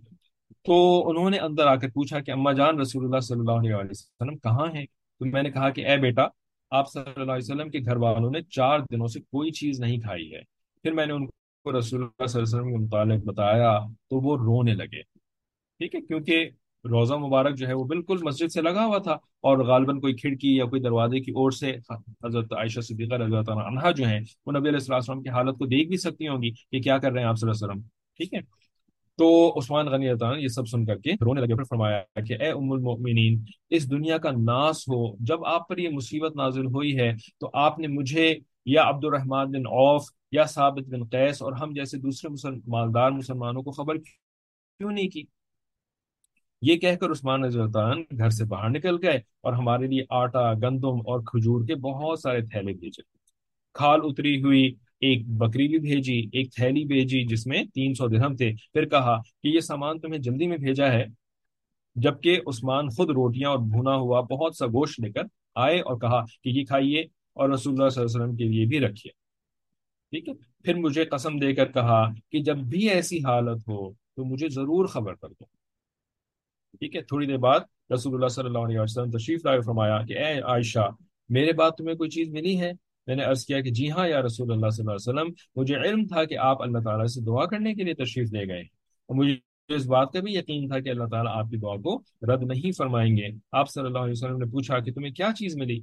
تو انہوں نے اندر آ کر پوچھا کہ اما جان رسول اللہ صلی اللہ علیہ وسلم کہاں ہیں؟ تو میں نے کہا کہ اے بیٹا، آپ صلی اللہ علیہ وسلم کے گھر والوں نے چار دنوں سے کوئی چیز نہیں کھائی ہے۔ پھر میں نے ان کو رسول اللہ صلی اللہ علیہ وسلم کے متعلق بتایا تو وہ رونے لگے۔ ٹھیک ہے، کیونکہ روزہ مبارک جو ہے وہ بالکل مسجد سے لگا ہوا تھا اور غالباً کوئی کھڑکی یا کوئی دروازے کی اور سے حضرت عائشہ صدیقہ رضی اللہ عنہ جو ہیں، وہ نبی علیہ السلام کی حالت کو دیکھ بھی سکتی ہوں گی کہ کیا کر رہے ہیں آپ صلی اللہ علیہ وسلم۔ ٹھیک ہے تو عثمان غنی اللہ یہ سب سن کر کے رونے لگے، پھر فرمایا کہ اے ام المؤمنین، اس دنیا کا ناس ہو، جب آپ پر یہ مصیبت نازل ہوئی ہے تو آپ نے مجھے یا عبد الرحمن بن عوف یا ثابت بن قیس اور ہم جیسے دوسرے مسلم، مالدار مسلمانوں کو خبر کیوں نہیں کی؟ یہ کہہ کر عثمان رضی اللہ عنہ گھر سے باہر نکل گئے اور ہمارے لیے آٹا، گندم اور کھجور کے بہت سارے تھیلے بھیجے۔ کھال اتری ہوئی ایک بکری بھی بھیجی، ایک تھیلی بھیجی جس میں تین سو درہم تھے۔ پھر کہا کہ یہ سامان تمہیں جلدی میں بھیجا ہے۔ جبکہ عثمان خود روٹیاں اور بھونا ہوا بہت سا گوشت لے کر آئے اور کہا کہ یہ کھائیے اور رسول اللہ صلی اللہ علیہ وسلم کے لیے بھی رکھیے۔ ٹھیک ہے؟ پھر مجھے قسم دے کر کہا کہ جب بھی ایسی حالت ہو تو مجھے ضرور خبر کر دو۔ ٹھیک ہے؟ تھوڑی دیر بعد رسول اللہ صلی اللہ علیہ وسلم تشریف لائے فرمایا کہ اے عائشہ، میرے بعد تمہیں کوئی چیز ملی ہے؟ میں نے عرض کیا کہ جی ہاں یا رسول اللہ صلی اللہ علیہ وسلم، مجھے علم تھا کہ آپ اللہ تعالیٰ سے دعا کرنے کے لیے تشریف لے گئے اور مجھے اس بات کا بھی یقین تھا کہ اللہ تعالیٰ آپ کی دعا کو رد نہیں فرمائیں گے۔ آپ صلی اللہ علیہ وسلم نے پوچھا کہ تمہیں کیا چیز ملی؟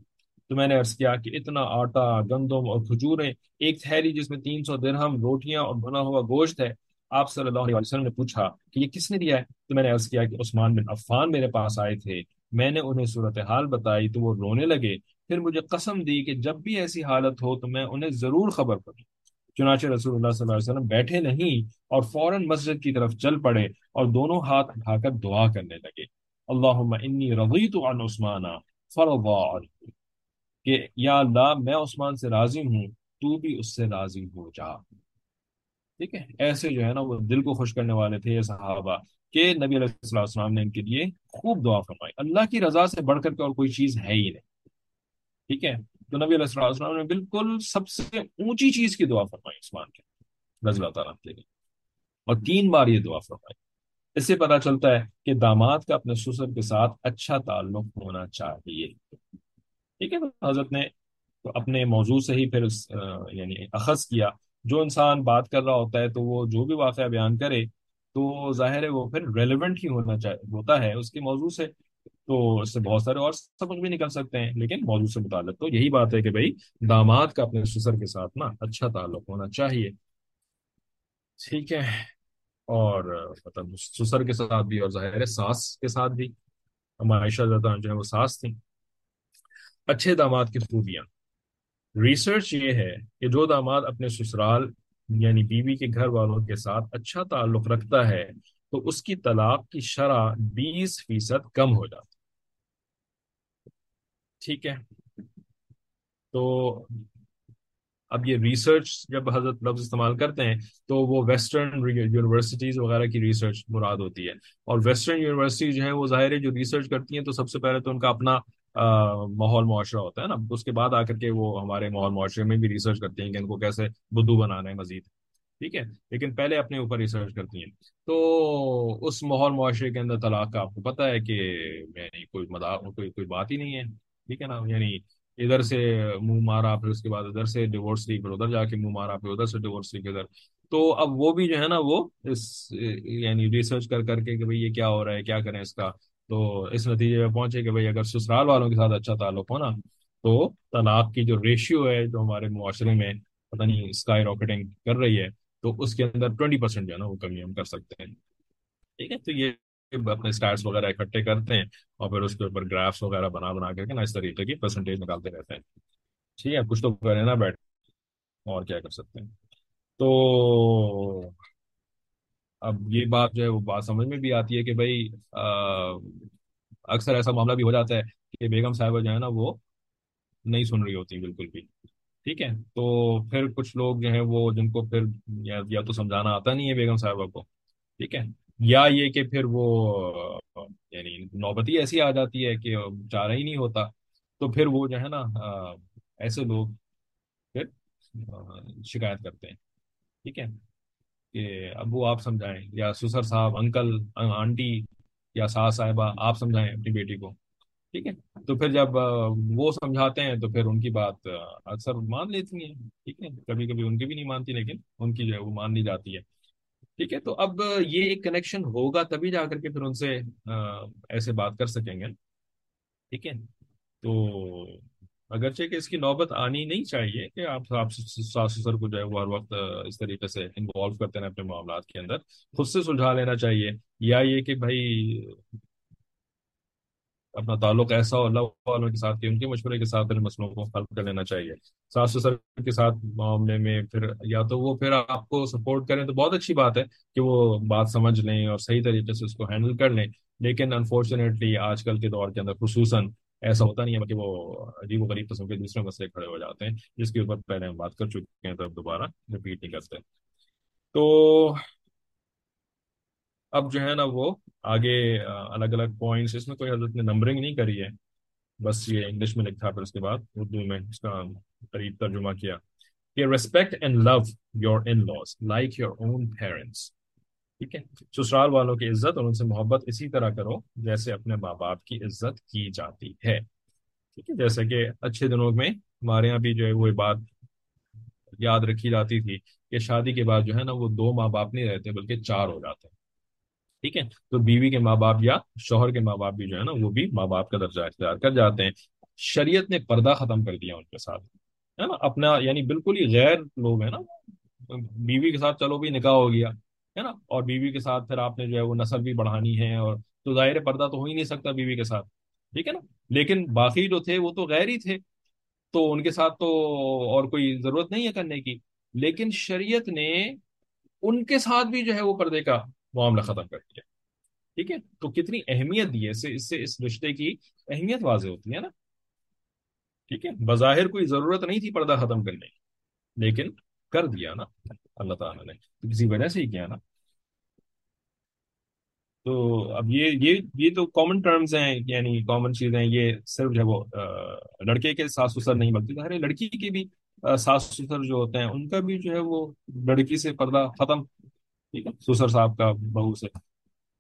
تو میں نے عرض کیا کہ اتنا آٹا، گندم اور کھجوریں ایک تھیلی جس میں تین سو درہم روٹیاں اور بنا ہوا گوشت ہے۔ آپ صلی اللہ علیہ وسلم نے پوچھا کہ یہ کس نے دیا ہے؟ تو میں نے عرض کیا کہ عثمان بن عفان میرے پاس آئے تھے۔ میں نے انہیں صورتحال بتائی تو وہ رونے لگے۔ پھر مجھے قسم دی کہ جب بھی ایسی حالت ہو تو میں انہیں ضرور خبر کروں چنانچہ رسول اللہ صلی اللہ علیہ وسلم بیٹھے نہیں اور فوراً مسجد کی طرف چل پڑے اور دونوں ہاتھ اٹھا کر دعا کرنے لگے۔ اللہم انی رضیت عن عثمان فرضا کہ یا اللہ میں عثمان سے راضی ہوں، تو بھی اس سے راضی ہو جا۔ ٹھیک ہے؟ ایسے جو ہے نا وہ دل کو خوش کرنے والے تھے یہ صحابہ کہ نبی علیہ السلام نے ان کے لیے خوب دعا فرمائی۔ اللہ کی رضا سے بڑھ کر کے اور کوئی چیز ہے ہی نہیں۔ ٹھیک ہے؟ تو نبی علیہ السلام نے بالکل سب سے اونچی چیز کی دعا فرمائی عثمان کے رضی اللہ تعالیٰ کے لیے اور تین بار یہ دعا فرمائی۔ اس سے پتا چلتا ہے کہ داماد کا اپنے سسر کے ساتھ اچھا تعلق ہونا چاہیے۔ ٹھیک ہے؟ حضرت نے تو اپنے موضوع سے ہی پھر اس یعنی اخذ کیا۔ جو انسان بات کر رہا ہوتا ہے تو وہ جو بھی واقعہ بیان کرے تو ظاہر ہے وہ پھر ریلیونٹ ہی ہونا چاہیے ہوتا ہے۔ اس کے موضوع سے تو اس سے بہت سارے اور سبق بھی نکل سکتے ہیں، لیکن موضوع سے متعلق تو یہی بات ہے کہ بھائی، داماد کا اپنے سسر کے ساتھ نا اچھا تعلق ہونا چاہیے۔ ٹھیک ہے۔ اور مطلب سسر کے ساتھ بھی اور ظاہر ہے ساس کے ساتھ بھی۔ عائشہ زیادہ جو ہے وہ ساس تھیں۔ اچھے داماد کی خوبیاں۔ ریسرچ یہ ہے کہ جو داماد اپنے سسرال یعنی بیوی کے گھر والوں کے ساتھ اچھا تعلق رکھتا ہے، تو اس کی طلاق کی شرح بیس فیصد کم ہو جاتی۔ ٹھیک ہے۔ تو اب یہ ریسرچ جب حضرت لفظ استعمال کرتے ہیں تو وہ ویسٹرن یونیورسٹیز وغیرہ کی ریسرچ مراد ہوتی ہے۔ اور ویسٹرن یونیورسٹی جو ہے وہ ظاہر ہے جو ریسرچ کرتی ہیں تو سب سے پہلے تو ان کا اپنا ماحول معاشرہ ہوتا ہے نا۔ اس کے بعد آ کر کے وہ ہمارے ماحول معاشرے میں بھی ریسرچ کرتی ہیں کہ ان کو کیسے بدو بنانا ہے مزید۔ ٹھیک ہے۔ لیکن پہلے اپنے اوپر ریسرچ کرتی ہیں۔ تو اس ماحول معاشرے کے اندر طلاق کا آپ کو پتہ ہے کہ یعنی کوئی کوئی کوئی بات ہی نہیں ہے۔ ٹھیک ہے نا؟ یعنی ادھر سے منہ مارا، پھر اس کے بعد ادھر سے ڈیورس لی پھر ادھر جا کے منہ مارا، پھر ادھر سے ڈیورس لی ادھر۔ تو اب وہ بھی جو ہے نا، وہ اس یعنی ریسرچ کر کر کے کہ بھئی یہ کیا ہو رہا ہے، کیا کریں اس کا۔ تو اس نتیجے میں پہنچے کہ بھئی اگر سسرال والوں کے ساتھ اچھا تعلق ہو نا، تو طلاق کی جو ریشیو ہے، جو ہمارے معاشرے میں پتہ نہیں اسکائی راکٹنگ کر رہی ہے، تو اس کے اندر ٹوینٹی پرسینٹ جو ہے نا، وہ کمی ہم کر سکتے ہیں۔ ٹھیک ہے؟ تو یہ اپنے اسٹارس وغیرہ اکٹھے کرتے ہیں اور پھر اس کے اوپر گرافس وغیرہ بنا بنا کر کے نا اس طریقے کی پرسنٹیج نکالتے رہتے ہیں۔ ٹھیک ہے کچھ تو کریں نا، بیٹھ اور کیا کر سکتے ہیں۔ تو اب یہ بات جو ہے وہ بات سمجھ میں بھی آتی ہے کہ بھائی اکثر ایسا معاملہ بھی ہو جاتا ہے کہ بیگم صاحبہ جو ہے نا، وہ نہیں سن رہی ہوتی بالکل بھی۔ ٹھیک ہے، تو پھر کچھ لوگ جو ہیں وہ، جن کو پھر یا تو سمجھانا آتا نہیں ہے بیگم صاحبہ کو۔ ٹھیک ہے یا یہ کہ پھر وہ یعنی نوبتی ایسی آ جاتی ہے کہ چارہ ہی نہیں ہوتا، تو پھر وہ جو ہے نا ایسے لوگ پھر شکایت کرتے ہیں۔ ٹھیک ہے؟ کہ ابو آپ سمجھائیں، یا سسر صاحب، انکل، آنٹی یا ساس صاحبہ، آپ سمجھائیں اپنی بیٹی کو۔ ٹھیک ہے؟ تو پھر جب وہ سمجھاتے ہیں تو پھر ان کی بات اکثر مان لیتی ہیں۔ ٹھیک ہے؟ کبھی کبھی ان کی بھی نہیں مانتی، لیکن ان کی جو ہے وہ مان لی جاتی ہے۔ ٹھیک ہے؟ تو اب یہ ایک کنیکشن ہوگا تبھی جا کر کے پھر ان سے ایسے بات کر سکیں گے۔ ٹھیک ہے؟ تو اگرچہ کہ اس کی نوبت آنی نہیں چاہیے کہ آپ آپ ساس سسر کو جو ہے وہ ہر وقت اس طریقے سے انوالو کرتے ہیں اپنے معاملات کے اندر۔ خود سے سلجھا لینا چاہیے۔ یا یہ کہ بھائی اپنا تعلق ایسا ہو، اللہ والوں کے ساتھ کہ ان کے مشورے کے ساتھ مسئلوں کو حل کر لینا چاہیے۔ ساس سسر کے ساتھ معاملے میں پھر، یا تو وہ پھر آپ کو سپورٹ کریں تو بہت اچھی بات ہے کہ وہ بات سمجھ لیں اور صحیح طریقے سے اس کو ہینڈل کر لیں۔ لیکن انفارچونیٹلی آج کل کے دور کے اندر، خصوصاً ایسا ہوتا نہیں ہے کہ وہ عجیب و غریب قسم کے دوسرے مسئلے کھڑے ہو جاتے ہیں، جس کے اوپر پہلے ہم بات کر چکے ہیں تو اب دوبارہ رپیٹ نہیں کرتے۔ تو اب جو ہے نا وہ آگے الگ الگ پوائنٹس اس میں کوئی حضرت نے نمبرنگ نہیں کری ہے۔ بس یہ انگلش میں لکھا پھر اس کے بعد اردو میں اس کا قریب ترجمہ کیا۔ کہ respect and love your in laws like your own parents ٹھیک ہے؟ سسرال والوں کی عزت اور ان سے محبت اسی طرح کرو جیسے اپنے ماں باپ کی عزت کی جاتی ہے۔ ٹھیک ہے؟ جیسے کہ اچھے دنوں میں ہمارے یہاں بھی جو ہے وہ بات یاد رکھی جاتی تھی کہ شادی کے بعد جو ہے نا وہ دو ماں باپ نہیں رہتے بلکہ چار ہو جاتے ہیں۔ ٹھیک ہے؟ تو بیوی کے ماں باپ یا شوہر کے ماں باپ بھی جو ہے نا وہ بھی ماں باپ کا درجہ اختیار کر جاتے ہیں۔ شریعت نے پردہ ختم کر دیا ان کے ساتھ، ہے نا؟ اپنا یعنی بالکل ہی غیر لوگ ہیں نا۔ بیوی کے ساتھ چلو بھی نکاح ہو گیا، ہے نا؟ اور بیوی کے ساتھ پھر آپ نے جو ہے وہ نسل بھی بڑھانی ہے اور تو ظاہر پردہ تو ہو ہی نہیں سکتا بیوی کے ساتھ، ٹھیک ہے نا؟ لیکن باقی جو تھے وہ تو غیر ہی تھے۔ تو ان کے ساتھ تو اور کوئی ضرورت نہیں ہے کرنے کی۔ لیکن شریعت نے ان کے ساتھ بھی جو ہے وہ پردے کا معاملہ ختم کر دیا۔ ٹھیک ہے؟ تو کتنی اہمیت دی ہے؟ اس سے اس سے، اس رشتے کی اہمیت واضح ہوتی ہے نا۔ ٹھیک ہے؟ بظاہر کوئی ضرورت نہیں تھی پردہ ختم کرنے کی، لیکن کر دیا نا۔ اللہ تعالیٰ نے۔ تو کسی وجہ سے ہی کیا نا۔ تو اب یہ یہ یہ تو کامن ٹرمز ہیں یعنی کامن چیزیں یہ صرف جو ہے وہ لڑکے کے ساس سسر نہیں، بلکہ ظاہر لڑکی کے بھی ساس سسر جو ہوتے ہیں، ان کا بھی جو ہے وہ لڑکی سے پردہ ختم ٹھیک ہے۔ سسر صاحب کا بہو سے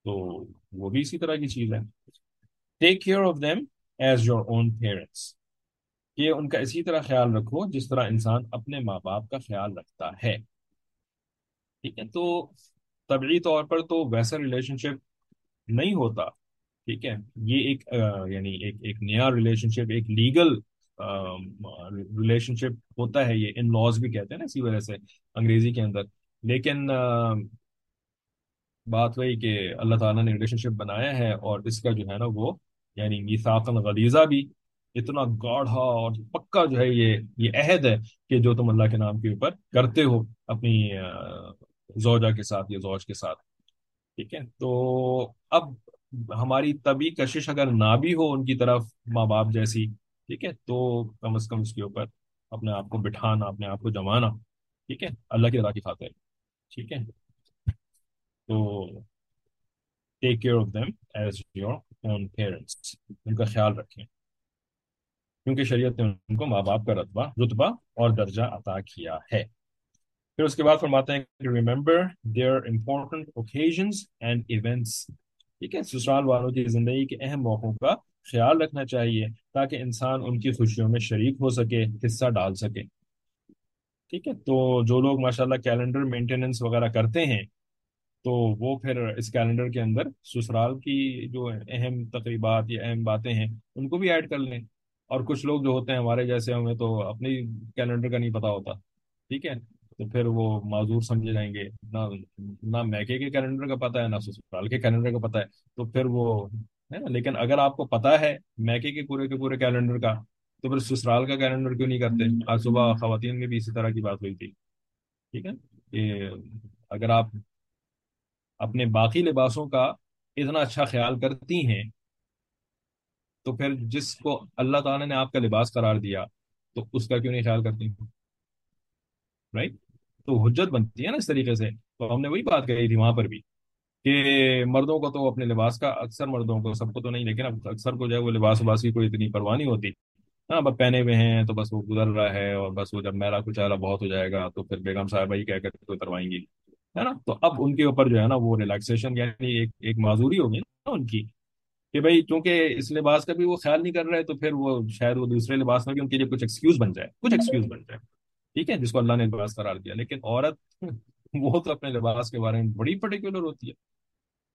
تو وہ بھی اسی طرح کی چیز ہے۔ Take care of them as your own parents کہ ان کا اسی طرح خیال رکھو جس طرح انسان اپنے ماں باپ کا خیال رکھتا ہے۔ ٹھیک ہے۔ تو طبعی طور پر تو ویسا ریلیشن شپ نہیں ہوتا۔ ٹھیک ہے۔ یہ ایک یعنی ایک ایک نیا ریلیشن شپ ایک لیگل ریلیشن شپ ہوتا ہے۔ یہ ان لاز بھی کہتے ہیں نا، اسی وجہ سے انگریزی کے اندر۔ لیکن بات وہی کہ اللہ تعالیٰ نے ریلیشن شپ بنایا ہے اور اس کا جو ہے نا وہ یعنی میثاقا غلیظہ بھی اتنا گاڑھا اور پکا جو ہے یہ یہ عہد ہے کہ جو تم اللہ کے نام کے اوپر کرتے ہو اپنی زوجہ کے ساتھ یا زوج کے ساتھ۔ ٹھیک ہے؟ تو اب ہماری طبی کشش اگر نہ بھی ہو ان کی طرف ماں باپ جیسی، ٹھیک ہے؟ تو کم از کم اس کے اوپر اپنے آپ کو بٹھانا، اپنے آپ کو جمانا۔ ٹھیک ہے؟ اللہ کی رضا کی خاطر۔ ٹھیک ہے؟ تو take care of them as your own parents ان کا خیال رکھیں کیونکہ شریعت نے ان کو ماں باپ کا رتبہ رتبہ اور درجہ عطا کیا ہے پھر اس کے بعد فرماتے ہیں کہ remember their important occasions and events ٹھیک ہے سسرال والوں کی زندگی کے اہم موقعوں کا خیال رکھنا چاہیے تاکہ انسان ان کی خوشیوں میں شریک ہو سکے حصہ ڈال سکے ٹھیک ہے تو جو لوگ ماشاءاللہ کیلنڈر مینٹیننس وغیرہ کرتے ہیں تو وہ پھر اس کیلنڈر کے اندر سسرال کی جو اہم تقریبات یا اہم باتیں ہیں، ان کو بھی ایڈ کر لیں۔ اور کچھ لوگ جو ہوتے ہیں ہمارے جیسے ہمیں تو اپنی کیلنڈر کا نہیں پتا ہوتا، ٹھیک ہے؟ تو پھر وہ معذور سمجھے جائیں گے۔ نہ نہ میکے کے کیلنڈر کا پتا ہے، نہ سسرال کے کیلنڈر کا پتا ہے۔ تو پھر وہ، ہے نا؟ لیکن اگر آپ کو پتا ہے میکے کے پورے کے پورے کیلنڈر کا، تو پھر سسرال کا کیلنڈر کیوں نہیں کرتے؟ آج صبح خواتین میں بھی اسی طرح کی بات ہوئی تھی، ٹھیک ہے؟ کہ اگر آپ اپنے باقی لباسوں کا اتنا اچھا خیال کرتی ہیں، تو پھر جس کو اللہ تعالیٰ نے آپ کا لباس قرار دیا، تو اس کا کیوں نہیں خیال کرتی؟ رائٹ تو حجت بنتی ہے نا اس طریقے سے۔ تو ہم نے وہی بات کہی تھی وہاں پر بھی کہ مردوں کو تو اپنے لباس کا، اکثر مردوں کو، سب کو تو نہیں، لیکن اب اکثر کو جو ہے وہ لباس وباس کی کوئی اتنی پرواہ نہیں ہوتی۔ ہاں بس پہنے ہوئے ہیں تو بس وہ گزر رہا ہے اور بس وہ جب میرا کچھ بہت ہو جائے گا تو پھر بیگم صاحبہ ہی کہہ کر کے اتروائیں گی ہے نا؟ تو اب ان کے اوپر جو ہے نا وہ ریلیکسیشن یعنی ایک ایک معذوری ہوگی نا ان کی کہ بھائی چونکہ اس لباس کا بھی وہ خیال نہیں کر رہے تو پھر وہ شاید وہ دوسرے لباس میں بھی ان کے لیے کچھ ایکسکیوز بن جائے، کچھ ایکسکیوز بن جائے، ٹھیک ہے؟ جس کو اللہ نے لباس قرار دیا، لیکن عورت وہ تو اپنے لباس کے بارے میں بڑی پرٹیکولر ہوتی ہے،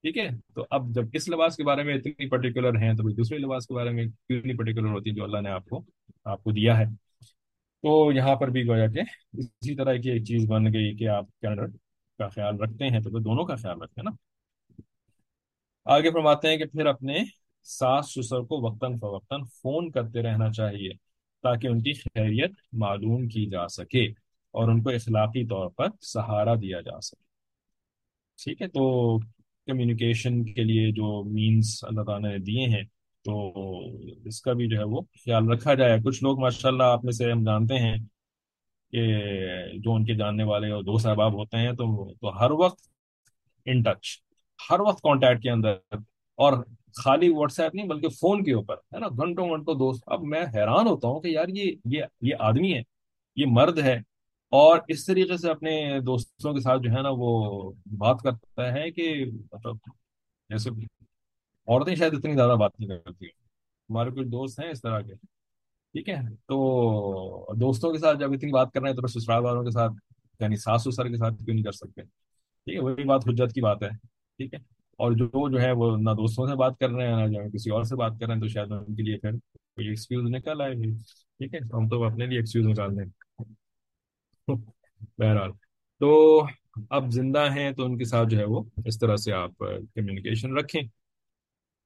ٹھیک ہے؟ تو اب جب اس لباس کے بارے میں اتنی پرٹیکولر ہیں تو دوسرے لباس کے بارے میں کیوں نہیں پرٹیکولر ہوتی جو اللہ نے آپ کو آپ کو دیا ہے؟ تو یہاں پر بھی گویا کہ اسی طرح کی ایک چیز بن گئی کہ آپ کینیڈا کا خیال رکھتے ہیں تو پھر دونوں کا خیال رکھتے ہیں نا۔ آگے فرماتے ہیں کہ پھر اپنے ساس سسر کو وقتاً فوقتاً فون کرتے رہنا چاہیے تاکہ ان کی خیریت معلوم کی جا سکے اور ان کو اخلاقی طور پر سہارا دیا جا سکے۔ ٹھیک ہے، تو کمیونیکیشن کے لیے جو مینس اللہ تعالیٰ نے دیے ہیں تو اس کا بھی جو ہے وہ خیال رکھا جائے۔ کچھ لوگ ماشاءاللہ آپ میں سے ہم جانتے ہیں کہ جو ان کے جاننے والے اور دوست احباب ہوتے ہیں، تو تو ہر وقت ان ٹچ ہر وقت کانٹیکٹ کے اندر۔ اور خالی واٹس ایپ نہیں، بلکہ فون کے اوپر، ہے نا؟ گھنٹوں گھنٹوں دوست۔ اب میں حیران ہوتا ہوں کہ یار، یہ یہ یہ آدمی ہے، یہ مرد ہے۔ اور اس طریقے سے اپنے دوستوں کے ساتھ جو ہے نا، وہ بات کرتا ہے کہ مطلب جیسے عورتیں شاید اتنی زیادہ بات نہیں کرتی۔ ہمارے کچھ دوست ہیں اس طرح کے۔ ٹھیک ہے۔ تو دوستوں کے ساتھ جب اتنی بات کر رہے ہیں تو پھر سسرال والوں کے ساتھ یعنی ساس سسر کے ساتھ کیوں نہیں کر سکتے؟ ٹھیک ہے، وہی بات حجت کی بات ہے، ٹھیک ہے۔ اور جو جو ہے وہ نہ دوستوں سے بات کر رہے ہیں، نہ جو ہے کسی اور سے بات کر رہے ہیں، تو شاید ان کے لیے پھر کوئی ایکسکیوز نکل آئے بھی ٹھیک ہے، ہم تو اپنے لیے ایکسکیوز نکال دیں۔ بہرحال۔ تو اب زندہ ہیں تو ان کے ساتھ جو ہے وہ اس طرح سے آپ کمیونیکیشن رکھیں۔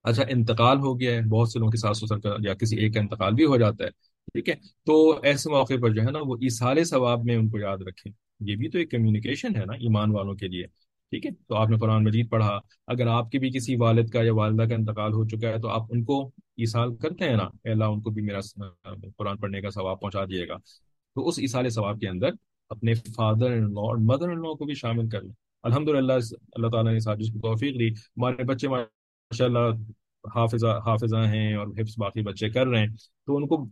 اچھا انتقال ہو گیا ہے، بہت سے لوگوں کے ساس سسر کا یا کسی ایک کا انتقال بھی ہو جاتا ہے، ٹھیک ہے؟ تو ایسے موقع پر جو ہے نا، وہ ایسال ثواب میں ان کو یاد رکھیں۔ یہ بھی تو ایک کمیونیکیشن ہے نا، ایمان والوں کے لیے، ٹھیک ہے؟ تو آپ نے قرآن مجید پڑھا، اگر آپ کے بھی کسی والد کا یا والدہ کا انتقال ہو چکا ہے، تو آپ ان کو ایسال کرتے ہیں نا، اے اللہ ان کو بھی میرا قرآن پڑھنے کا ثواب پہنچا دیے گا۔ تو اس ایسال ثواب کے اندر اپنے فادر ان لا اور مدر ان لا کو بھی شامل کر لیں۔ الحمد للہ اللہ تعالیٰ نے سازش کو توفیق دی۔ ہمارے بچے ماشاء اللہ حافظہ حافظہ ہیں اور حفظ باقی بچے کر رہے ہیں، تو ان کو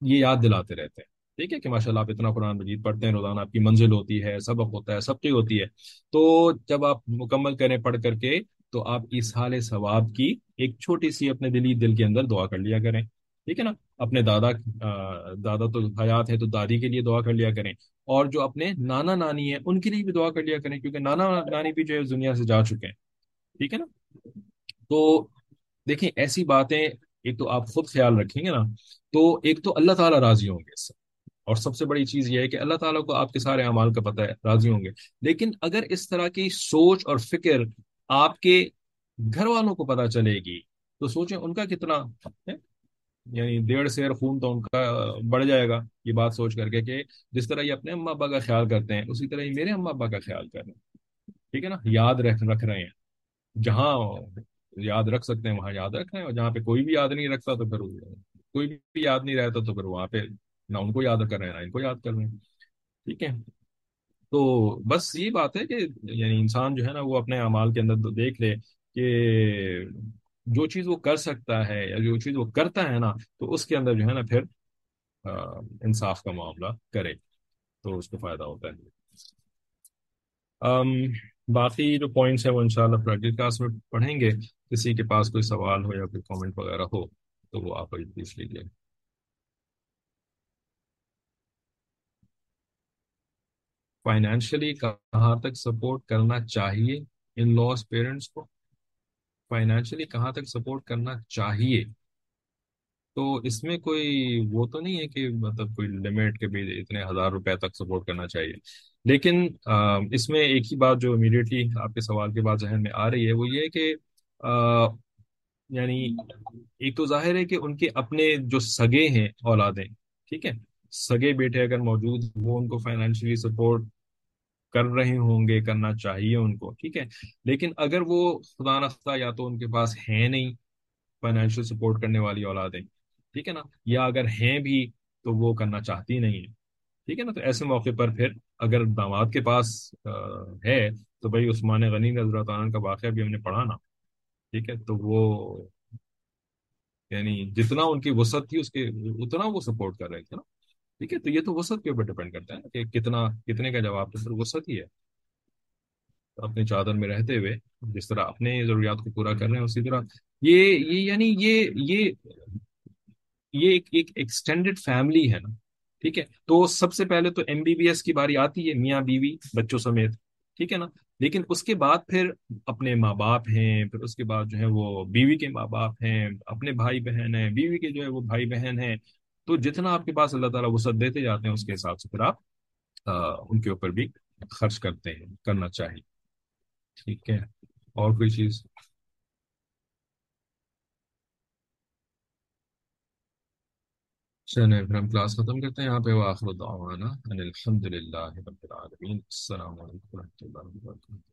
یہ یاد دلاتے رہتے ہیں۔ ٹھیک ہے کہ ماشاء اللہ آپ اتنا قرآن مجید پڑھتے ہیں، روزانہ آپ کی منزل ہوتی ہے، سبق ہوتا ہے، سب چیز ہوتی ہے۔ تو جب آپ مکمل کریں پڑھ کر کے، تو آپ اس حال ثواب کی ایک چھوٹی سی اپنے دلی دل کے اندر دعا کر لیا کریں۔ ٹھیک ہے نا؟ اپنے دادا دادا تو حیات ہے تو دادی کے لیے دعا کر لیا کریں۔ اور جو اپنے نانا نانی ہیں، ان کے لیے بھی دعا کر لیا کریں، کیونکہ نانا نانی بھی جو ہے اس دنیا سے جا چکے ہیں۔ ٹھیک ہے نا؟ تو دیکھیں ایسی باتیں ایک تو آپ خود خیال رکھیں گے نا، تو ایک تو اللہ تعالیٰ راضی ہوں گے اس سے۔ اور سب سے بڑی چیز یہ ہے کہ اللہ تعالیٰ کو آپ کے سارے اعمال کا پتہ ہے، راضی ہوں گے۔ لیکن اگر اس طرح کی سوچ اور فکر آپ کے گھر والوں کو پتہ چلے گی، تو سوچیں ان کا کتنا ہے؟ یعنی ڈیڑھ سیر خون تو ان کا بڑھ جائے گا، یہ بات سوچ کر کے کہ جس طرح یہ اپنے اما ابا کا خیال کرتے ہیں، اسی طرح یہ میرے اما ابا کا خیال کر رہے ہیں۔ ٹھیک ہے نا؟ یاد رکھ رکھ رہے ہیں۔ جہاں یاد رکھ سکتے ہیں، وہاں یاد رکھ رہے ہیں اور جہاں پہ کوئی بھی یاد نہیں رکھتا تو پھر کوئی بھی یاد نہیں رہتا تو پھر وہاں پہ نہ ان کو یاد کر رہے ہیں، نہ ان کو یاد کر رہے ہیں۔ ٹھیک ہے۔ تو بس یہ بات ہے کہ یعنی انسان جو ہے نا، وہ اپنے اعمال کے اندر دیکھ لے کہ جو چیز وہ کر سکتا ہے یا جو چیز وہ کرتا ہے نا، تو اس کے اندر جو ہے نا پھر انصاف کا معاملہ کرے، تو اس کو فائدہ ہوتا ہے۔ باقی جو پوائنٹس ہیں وہ انشاءاللہ پریکٹس کلاس میں پڑھیں گے۔ کسی کے پاس کوئی سوال ہو یا کوئی کامنٹ وغیرہ ہو تو وہ آپ پوچھ لیجیے فائنینشلی کہاں تک سپورٹ کرنا چاہیے؟ ان لاس پیرنٹس کو فائنینشلی کہاں تک سپورٹ کرنا چاہیے؟ تو اس میں کوئی وہ تو نہیں ہے کہ مطلب کوئی لمٹ کے بھی اتنے ہزار روپے تک سپورٹ کرنا چاہیے۔ لیکن اس میں ایک ہی بات جو امیڈیٹلی آپ کے سوال کے بعد ذہن میں آ رہی ہے، وہ یہ کہ یعنی ایک تو ظاہر ہے کہ ان کے اپنے جو سگے ہیں اولادیں، ٹھیک ہے، سگے بیٹے اگر موجود وہ ان کو فائنینشلی سپورٹ کر رہے ہوں گے، کرنا چاہیے ان کو، ٹھیک ہے، لیکن اگر وہ خدا نخواستہ یا تو ان کے پاس ہے نہیں فائنینشیل سپورٹ کرنے والی اولادیں، ٹھیک ہے نا، یا اگر ہیں بھی تو وہ کرنا چاہتی نہیں ہے ٹھیک ہے نا، تو ایسے موقع پر پھر اگر داماد کے پاس ہے، تو بھائی عثمان غنی رضی اللہ عنہ کا واقعہ بھی ہم نے پڑھا نا۔ ٹھیک ہے؟ تو وہ یعنی جتنا ان کی وسعت تھی، اس کے اتنا وہ سپورٹ کر رہے تھے نا۔ ٹھیک ہے؟ تو یہ تو وسعت کے اوپر ڈپینڈ کرتا ہے نا کہ کتنا، کتنے کا جواب تو پھر وسعت ہی ہے۔ اپنی چادر میں رہتے ہوئے، جس طرح اپنے ضروریات کو پورا کر رہے ہیں، اسی طرح۔ یہ یہ یعنی یہ یہ یہ ایک ایک ایکسٹینڈیڈ فیملی ہے نا۔ ٹھیک ہے؟ تو سب سے پہلے تو ایم بی بی ایس کی باری آتی ہے میاں بیوی بچوں سمیت ٹھیک ہے نا؟ لیکن اس کے بعد پھر اپنے ماں باپ ہیں پھر اس کے بعد جو ہے وہ بیوی کے ماں باپ ہیں اپنے بھائی بہن ہیں بیوی کے جو ہے وہ بھائی بہن ہیں۔ تو جتنا آپ کے پاس اللہ تعالیٰ وسعت دیتے جاتے ہیں اس کے حساب سے پھر آپ آ، ان کے اوپر بھی خرچ کرتے ہیں کرنا چاہیے ٹھیک ہے؟ اور کوئی چیز؟ چلیں پھر ہم کلاس ختم کرتے ہیں یہاں پہ وآخر دعوانا ان الحمد للہ رب العالمین السلام علیکم و رحمۃ اللہ وبرکاتہ